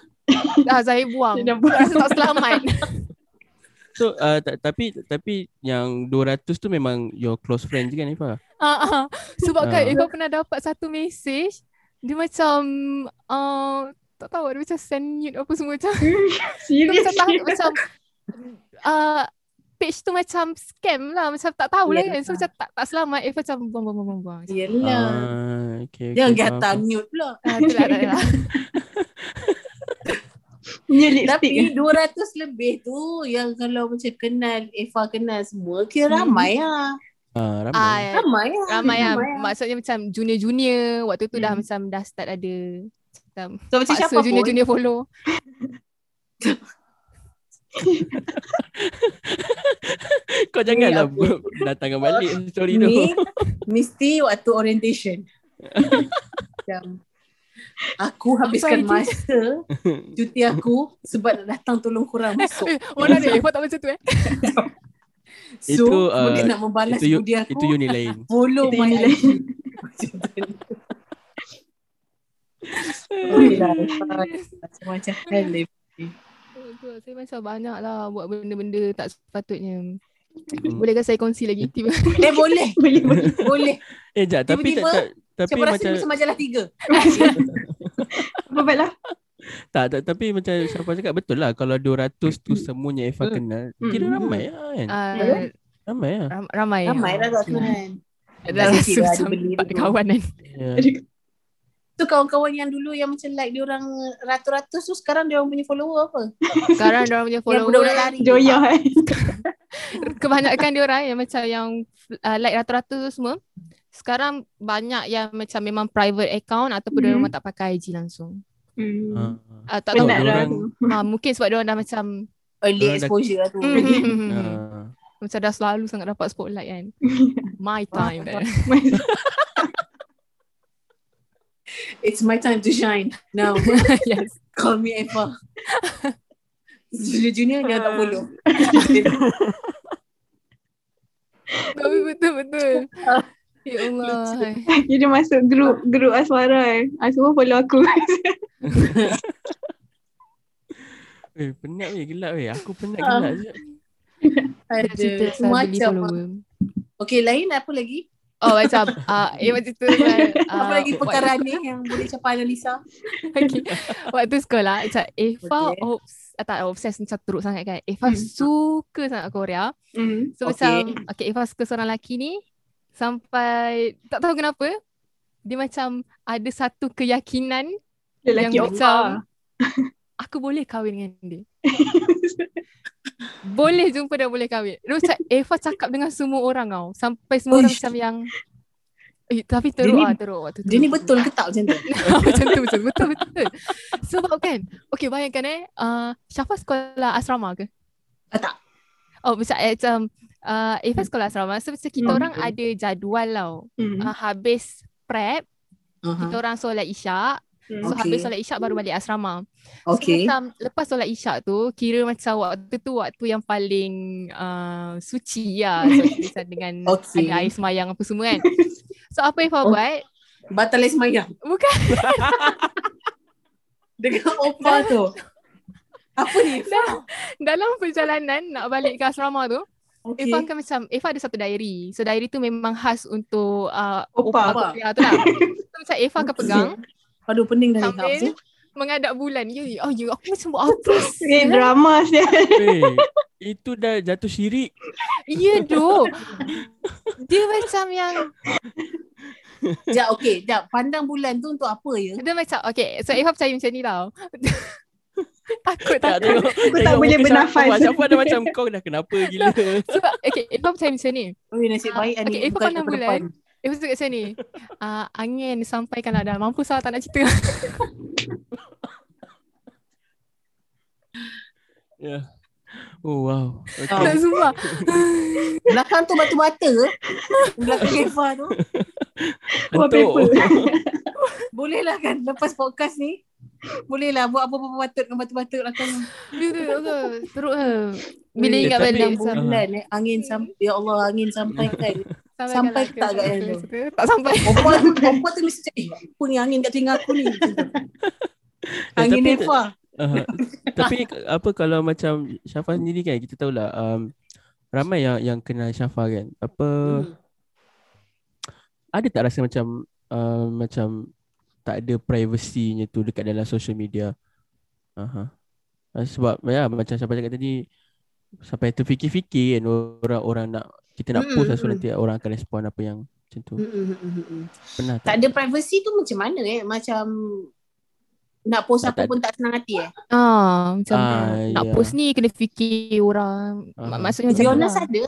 Ah, saya buang. Dia dah buang. Rasa tak selamat. So uh, ta- tapi tapi yang 200 tu memang your close friend je kan Ifa? Ah, ah. Sebab kan Ah. Eva pernah dapat satu message dia macam uh, tak tahu dia macam send nude apa semua macam dia Serius. macam tak, macam uh, page tu macam scam lah macam tak tahu lah kan so Yelah. macam tak, tak selamat Eva macam buang buang buang buang, buang. Yelah. Ah, okay, okay, Jangan faham. mute pula. Ah, tu lah, tak lah. Punya lipstick. Tapi 200 lebih tu yang kalau macam kenal Eva kenal semua kira Hmm. ramai lah. Ah, ramai. Ah, Ramai lah. ramai lah Ramai lah. maksudnya macam junior-junior waktu tu dah Hmm. macam dah start ada macam So macam siapa junior-junior follow Kau janganlah datangkan balik story tu. ni mesti waktu orientation. Macam aku habiskan Apa masa cuti aku sebab nak datang tolong korang masuk. eh, mana ada Eva tak macam tu eh So, Itu, uh, kemudian nak membalas itu, budi aku, itu unit lain. follow Itu my IG. Macam tu. Macam-macam hal. Betul, saya macam banyak lah buat benda-benda tak sepatutnya. Hmm. Bolehkah saya kongsi lagi? Tiba. Eh boleh. Boleh boleh. Boleh. Eh, jap, tapi tak, Tiba-tiba tak, tapi Siapa rasa macam macam majalah tiga. Apa baiklah. tak, tak tapi macam siapa cakap betul lah kalau 200 tu semuanya Eva Hmm. kenal, Hmm. kira ramai lah kan. Uh, Ramai lah. ram, ramai. Ramai lah tak Okay. kenal. Dah rasa lah macam kawan kan. Ya. Tu kawan-kawan yang dulu yang macam like dia orang ratus-ratus tu sekarang dia orang punya follower apa? Sekarang dia orang punya Yang follower budak-budak lari. Joya eh. kebanyakan dia orang yang macam yang uh, like rata-rata tu semua sekarang banyak yang macam memang private account ataupun dia Mhm. memang tak pakai IG langsung. Hmm. Ah. Uh, tak tahu. Penat lah orang- tu. Uh, mungkin sebab dia orang dah macam Early dah- exposure lah tu. mm, Ah. macam dah selalu sangat dapat spotlight kan. My time. dah. It's my time to shine. Now, yes. call me Eva. Junior junior dia tak follow. Tapi betul-betul. Ya Allah. Dia masuk grup grup asmara eh. Ah, semua follow aku. Eh, penat weh, gelap weh. Aku penat Ah. gelap je. Ada macam. Okay, lain apa lagi? Oh macam uh, Eh macam tu kan, uh, apa lagi perkara ni yang boleh capai analisa? okay. Waktu sekolah Macam Eva Okay. obs, ah, Tak obses macam teruk sangat kan Eva Hmm. suka sangat Korea Hmm. So Okay. macam Okay Eva suka seorang lelaki ni Sampai Tak tahu kenapa Dia macam Ada satu keyakinan Lelaki Yang Allah. Aku boleh kahwin dengan dia Boleh jumpa dia boleh kahwin Dia macam Eva cakap dengan semua orang tau Sampai semua orang Uish. macam yang Eh, tapi teruk ni- ah teruk waktu tu. Dia ni betul ke tak macam tu? macam tu betul betul betul. Sebab kan, okay bayangkan eh, uh, Syafa sekolah asrama ke? Ah, tak. Oh macam eh, macam uh, Eva sekolah asrama. So macam kita Hmm. orang ada jadual tau. Hmm. Uh, habis prep, Uh-huh. kita orang solat isyak. Hmm. So Okay. habis solat isyak baru balik asrama. So Okay. macam lepas solat isyak tu, kira macam waktu tu waktu yang paling uh, suci lah. So, dengan Okay. ada air semayang apa semua kan. So apa Eva Oh. buat? Batal les semayang. Bukan Dengan opa tu. Apa ni? dalam perjalanan nak balik ke asrama tu, Okay. Eva akan macam Eva ada satu diary. So diary tu memang khas untuk uh, Opa. opa tu lah. so macam Eva akan pegang Aduh pening dah sambil ni. mengadap bulan. Ya, ya, oh, ya aku macam buat apa Eh, sih? drama sial. Weh, itu dah jatuh syirik. Ya doh. Dia macam yang Sekejap, okay. Sekejap. Pandang bulan tu untuk apa ya? dia macam okay. So Eva percaya macam ni tau. takut Tak takut. tengok. Aku tak boleh bernafas. Syafa. Syafa dah macam kau dah kenapa gila. Sebab okay Eva percaya macam ni. Oh, nasib baik okay, ni. Eva Bukan pandang bulan. depan. Eva cakap macam ni. Uh, angin sampaikanlah dah. Mampu salah tak nak cerita. Ya. Oh wow. Ah. tak Okay. sumpah. Belakang tu batu-bata ke? Belakang Eva tu. Wallpaper. Boleh lah kan lepas podcast ni. Boleh lah buat apa-apa patut dengan batu-batu belakang. Ya tu, betul. Teruk ke? Bila Eh, ingat balik macam bulan eh. Angin sampai. Ya Allah angin sampai sampai ke tak kat yang tu? Tak sampai. Opa tu, opa tu mesti cakap, eh apa ni angin kat telinga aku ni. Tu. Angin tapi- Eva. Uh, tapi apa kalau macam Syafa sendiri kan kita tahulah um, ramai yang yang kenal Syafa kan. Apa Hmm. ada tak rasa macam uh, macam tak ada privacy-nya tu dekat dalam social media? Aha. Uh, sebab ya macam Syafa cakap tadi sampai terfikir-fikir kan orang-orang nak kita nak Mm, post mm, lah so mm. nanti orang akan respon apa yang macam tu. Mm, mm, mm, mm, mm. Pernah Tak tak? ada privacy tu macam mana eh? Macam nak post Tak- apa tak pun tak senang hati eh? Ah, macam Ah, nak ya. post ni kena fikir orang. Aha. Maksudnya macam honest lah. ada.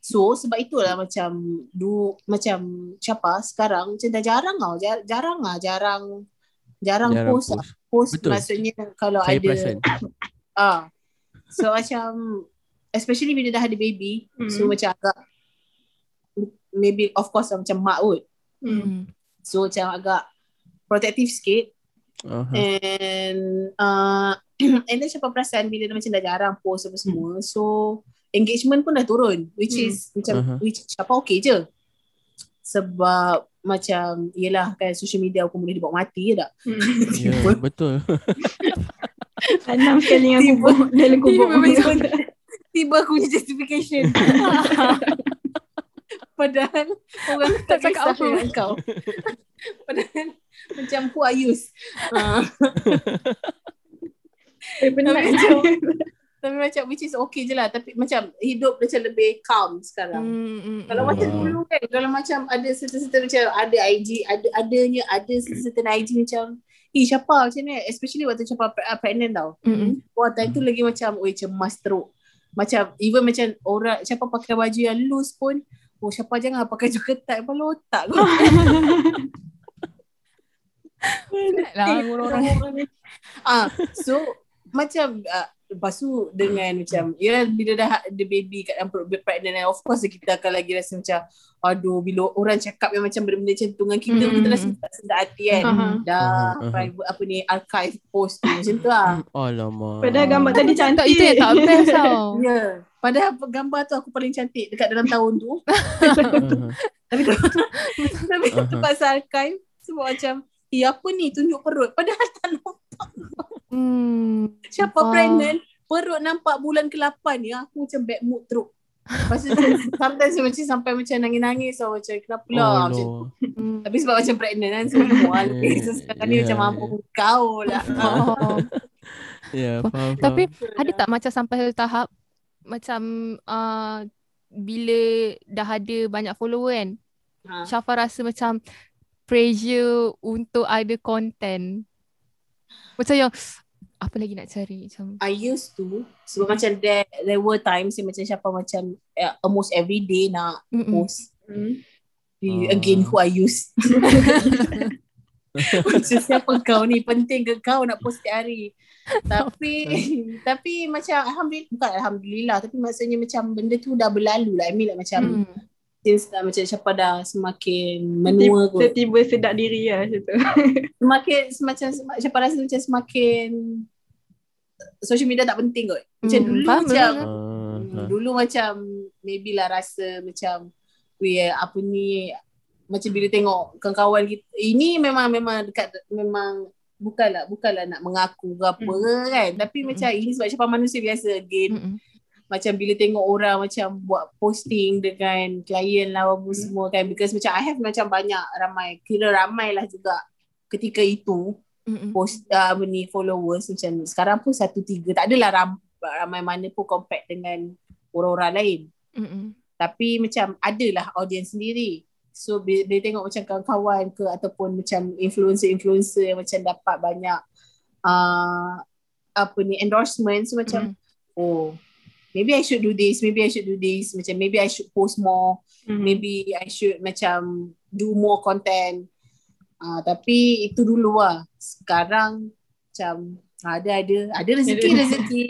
So sebab itulah macam du macam siapa sekarang macam dah jarang tau. Jar- Jarang lah jarang jarang, Jarang post, lah. post. Post Betul. maksudnya kalau Saya ada ah. So macam especially bila dah ada baby, Hmm. so macam agak maybe of course macam mak kot. Hmm. So macam agak protective sikit Aha. and uh, and then siapa perasan bila dia macam dah jarang post apa semua so engagement pun dah turun which Hmm. is macam Aha. which siapa okay je sebab macam yelah kan social media pun boleh dibawa mati je tak Ya, betul. Tanam sekali dengan kubur dalam kubur. tiba, tiba aku punya justification padahal orang tak Tak cakap apa. dengan kau padahal macam who are you uh, Eh. Tapi macam- tapi macam which is okay je lah tapi macam hidup macam lebih calm sekarang Hmm, hmm, Kalau hmm. macam Ah. dulu kan Kalau macam ada certain-certain macam Ada IG Ada adanya Ada certain IG macam Eh siapa macam ni Especially waktu siapa pre- pregnant tau Hmm, hmm. Wah time tu lagi macam Oi cemas teruk Macam even macam Orang siapa pakai baju yang loose pun Oh siapa jangan pakai baju ketat Kepala otak kau lah orang-orang. ah, so macam uh, lepas tu dengan macam ya bila dah ada baby kat dalam perut pregnant and of course kita akan lagi rasa macam aduh bila orang cakap yang macam benda-benda macam tu dengan kita Mm. kita rasa tak sedap hati kan Aha. dah aha. private apa ni archive post tu macam tu lah Alamak. Padahal gambar tadi cantik. itu yang tak best tau. Ya, padahal gambar tu aku paling cantik dekat dalam tahun tu. Aha. Tapi tapi Aha. tu pasal archive sebab macam Eh apa ni tunjuk perut Padahal tak nampak Hmm. Siapa Nampak. pregnant Perut nampak bulan ke-8 ya Aku macam bad mood teruk Lepas tu macam- sometimes macam sampai macam nangis-nangis so, Macam kenapa Oh, lah macam, no. Hmm. Tapi sebab macam pregnant kan So mual So sekarang ni Yeah. macam mampu kau lah Oh. Ya, faham. Tapi faham. ada tak macam sampai satu tahap macam uh, bila dah ada banyak follower kan, ha. Syafa rasa macam pressure untuk ada content. Macam yang apa lagi nak cari macam I used to Sebab macam there, there were times yang macam siapa macam uh, Almost every day nak Mm-mm. post Hmm. The- Ah. Again who I use Macam siapa kau ni Penting ke kau nak post setiap hari Tapi Tapi macam Alhamdulillah Bukan Alhamdulillah Tapi maksudnya macam Benda tu dah berlalu lah I mean like macam Hmm. Since dah macam siapa dah semakin menua kot Tiba-tiba sedap diri lah macam tu. Semakin Semacam Siapa rasa macam semakin Social media tak penting kot Macam Hmm, dulu faham, macam faham. Ah, Hmm, Dulu macam maybe lah rasa macam we apa ni macam bila tengok kawan-kawan kita ini memang memang dekat memang bukanlah bukanlah nak mengaku ke apa Hmm. kan tapi Hmm. macam ini sebab siapa manusia biasa again Mm-mm. Macam bila tengok orang macam buat posting dengan klien lah apa Hmm. semua kan because macam I have macam banyak ramai kira ramai lah juga ketika itu Mm-mm. post uh, apa ni followers macam sekarang pun satu tiga tak adalah ram, ramai mana pun compare dengan orang-orang lain Mm-mm. tapi macam adalah audience sendiri so bila, bila tengok macam kawan-kawan ke ataupun macam influencer-influencer yang macam dapat banyak uh, apa ni endorsement so macam Mm. oh maybe I should do this maybe I should do this macam maybe I should post more Hmm. maybe I should macam do more content. Uh, tapi itu dulu lah. Sekarang macam ada ada ada rezeki rezeki.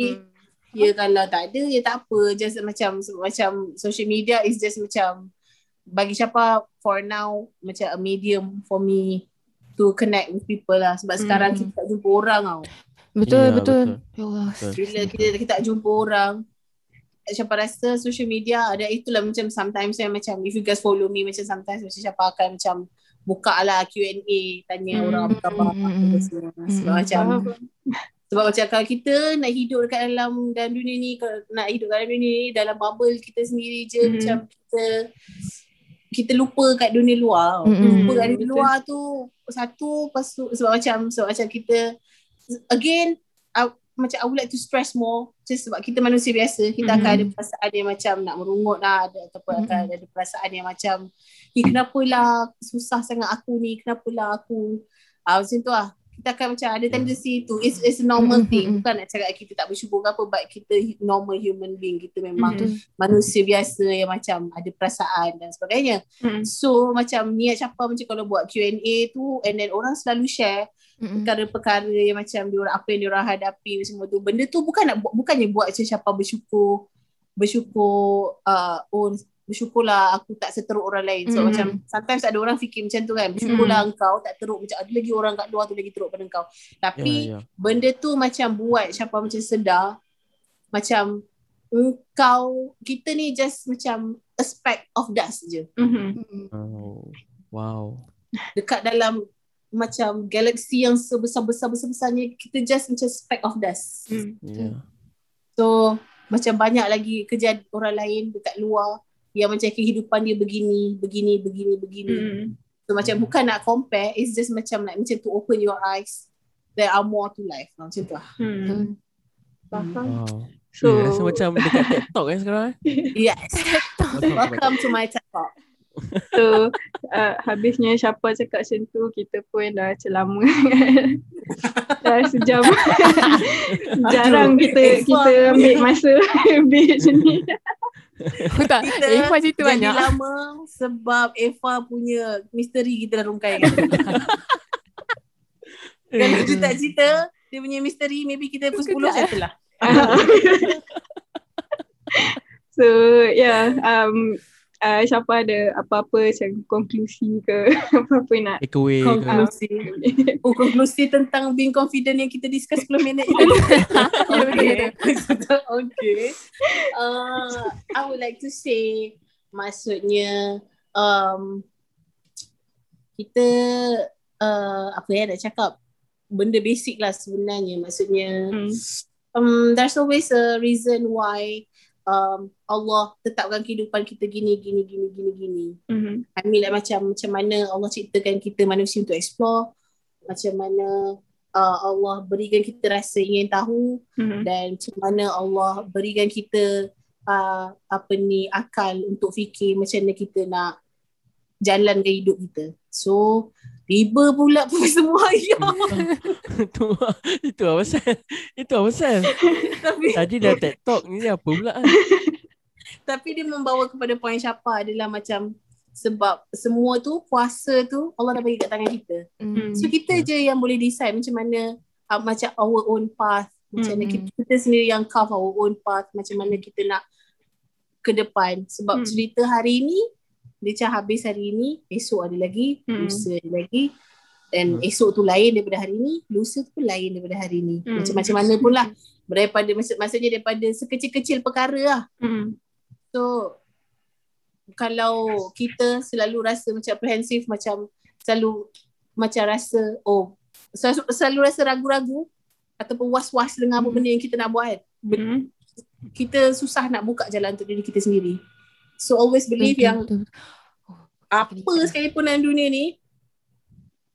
Ya kalau tak ada ya tak apa. Just macam macam social media is just macam bagi siapa for now macam a medium for me to connect with people lah sebab sekarang Hmm. kita tak jumpa orang tau. Betul Ya, betul. betul. Ya Allah. Bila kita kita tak jumpa orang siapa rasa social media ada itulah macam sometimes saya macam if you guys follow me macam sometimes macam siapa akan macam buka lah Q&A tanya Hmm, orang apa khabar hmm, apa hmm, hmm, sebab hmm, macam sebab macam kalau kita nak hidup dekat dalam dalam dunia ni kalau nak hidup dalam dunia ni dalam bubble kita sendiri je Hmm. macam kita kita lupa kat dunia luar Hmm, hmm. lupa kat dunia Betul. luar tu satu lepas tu sebab macam sebab macam kita again macam I would like to stress more just sebab kita manusia biasa kita akan Mhm. ada perasaan yang macam nak merungut lah ada, ataupun Mhm. akan ada perasaan yang macam eh kenapalah susah sangat aku ni kenapalah aku ah, macam tu lah kita akan macam ada tendency tu it's, it's a normal Mhm, thing mhm. bukan nak cakap kita tak bersyukur ke apa but kita normal human being kita memang Mhm. manusia biasa yang macam ada perasaan dan sebagainya Hmm. So macam niat siapa macam kalau buat Q&A tu and then orang selalu share Mm-mm. perkara-perkara yang macam diorang apa yang diorang hadapi semua tu. Benda tu bukan nak buat bukannya buat macam siapa bersyukur bersyukur uh, oh bersyukurlah aku tak seteruk orang lain. So Mm. macam sometimes ada orang fikir macam tu kan. Bersyukurlah engkau tak teruk macam ada lagi orang kat luar tu lagi teruk pada engkau. Tapi Ya, ya. benda tu macam buat siapa macam sedar macam engkau kita ni just macam a speck of dust je. Mhm. Mm-mm. Oh, wow. dekat dalam macam galaksi yang sebesar-besar besar-besarnya kita just macam speck of dust. Hmm. Ya. So macam banyak lagi kerja orang lain dekat luar yang macam kehidupan dia begini, begini, begini, begini. Hmm. So macam bukan nak compare, it's just macam like macam to open your eyes. There are more to life. Macam tu lah. Hmm. Faham. Wow. So, So, rasa macam dekat TikTok kan sekarang eh? Yes. Welcome to my Talk. So uh, habisnya siapa cakap macam tu kita pun dah celama dah sejam jarang kita Eva. kita ambil masa ambil macam ni Aku tak. Kita Eh, Eva cerita Jadi banyak. lama sebab Eva punya misteri kita dah rungkai. Kalau dia tak cerita, dia punya misteri maybe kita pukul 10 settle lah. so yeah, um, uh, siapa ada apa-apa macam konklusi ke apa-apa nak Take away ke. Konklusi. Oh, konklusi tentang being confident yang kita discuss 10 minit ni. Betul, okay. okay. Uh, I would like to say, maksudnya, um, kita, uh, apa ya nak cakap, benda basic lah sebenarnya. Maksudnya, Hmm. um, there's always a reason why um, Allah tetapkan kehidupan kita gini, gini, gini, gini, gini. Mhm. I mean like macam macam mana Allah ciptakan kita manusia untuk explore macam mana uh, Allah berikan kita rasa ingin tahu Mhm. dan macam mana Allah berikan kita uh, apa ni akal untuk fikir macam mana kita nak jalankan hidup kita. So riba pula pun semua ya. itu, itu apa pasal? Itu apa pasal? tapi Tadi dah TED Talk ni apa pula? tapi dia membawa kepada poin Syafa adalah macam sebab semua tu kuasa tu Allah dah bagi kat tangan kita. Hmm. So kita je yang boleh decide macam mana uh, macam our own path. Macam mana kita, kita sendiri yang carve our own path. Macam mana kita nak ke depan. Sebab Mm. cerita hari ni, dia macam habis hari ni, esok ada lagi, Mm. lusa ada lagi. Dan Mm. esok tu lain daripada hari ni, lusa tu pun lain daripada hari ni. Mm. Macam-macam mana pun lah. Daripada, maksud, maksudnya daripada sekecil-kecil perkara lah. Mhm. So kalau kita selalu rasa macam apprehensive macam selalu macam rasa oh selalu, selalu rasa ragu-ragu ataupun was-was dengan apa Hmm. benda yang kita nak buat ben- Mhm. kita susah nak buka jalan untuk diri kita sendiri so always believe Betul, yang betul, betul. apa sekalipun dalam dunia ni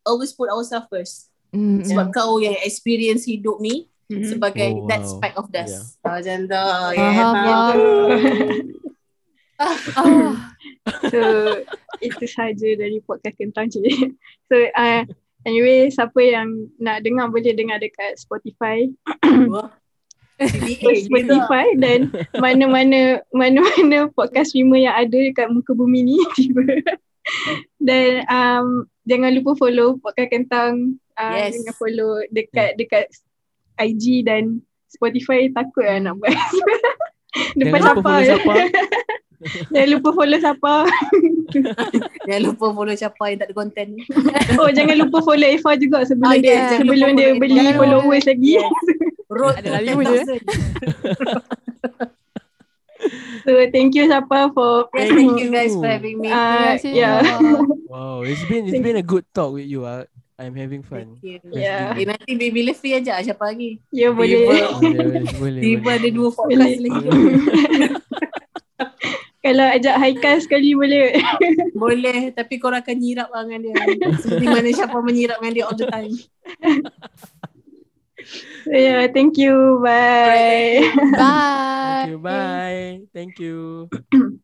always put ourselves first Hmm, sebab kau yang experience hidup ni Mhm. sebagai Oh, that wow. speck of dust Yeah. yeah. macam tu Faham, yeah. Ah, So itu saja dari podcast kentang cik. So uh, anyway siapa yang nak dengar boleh dengar dekat Spotify. Spotify dan mana-mana mana-mana podcast streamer yang ada dekat muka bumi ni tiba. Dan um, jangan lupa follow podcast kentang. Uh, Yes. Jangan follow dekat dekat IG dan Spotify takut lah nak buat. Depan Jangan lupa follow siapa. Jangan lupa follow siapa. Jangan lupa follow siapa yang tak ada konten. Oh jangan lupa follow Eva juga sebelum Ah, dia jangan sebelum dia follow beli Eva. followers lagi. Yes. Road Ada pun je. 10,000. So thank you Sapa for Yes, thank you guys for having me. Uh, yeah. Wow, it's been it's been a good talk with you. ah. I'm having fun. Thank you. Yeah. Eh, nanti baby bila free ajak siapa lagi? Ya boleh. Tiba. Boleh, boleh. Tiba ada boleh. dua podcast Boleh. lagi. Kalau ajak Haikal sekali boleh. Boleh, tapi korang akan nyirap lah dengan dia. Seperti mana siapa menyirap dengan dia all the time. So, yeah, thank you. Bye. Bye. Thank you. Bye. Thank you.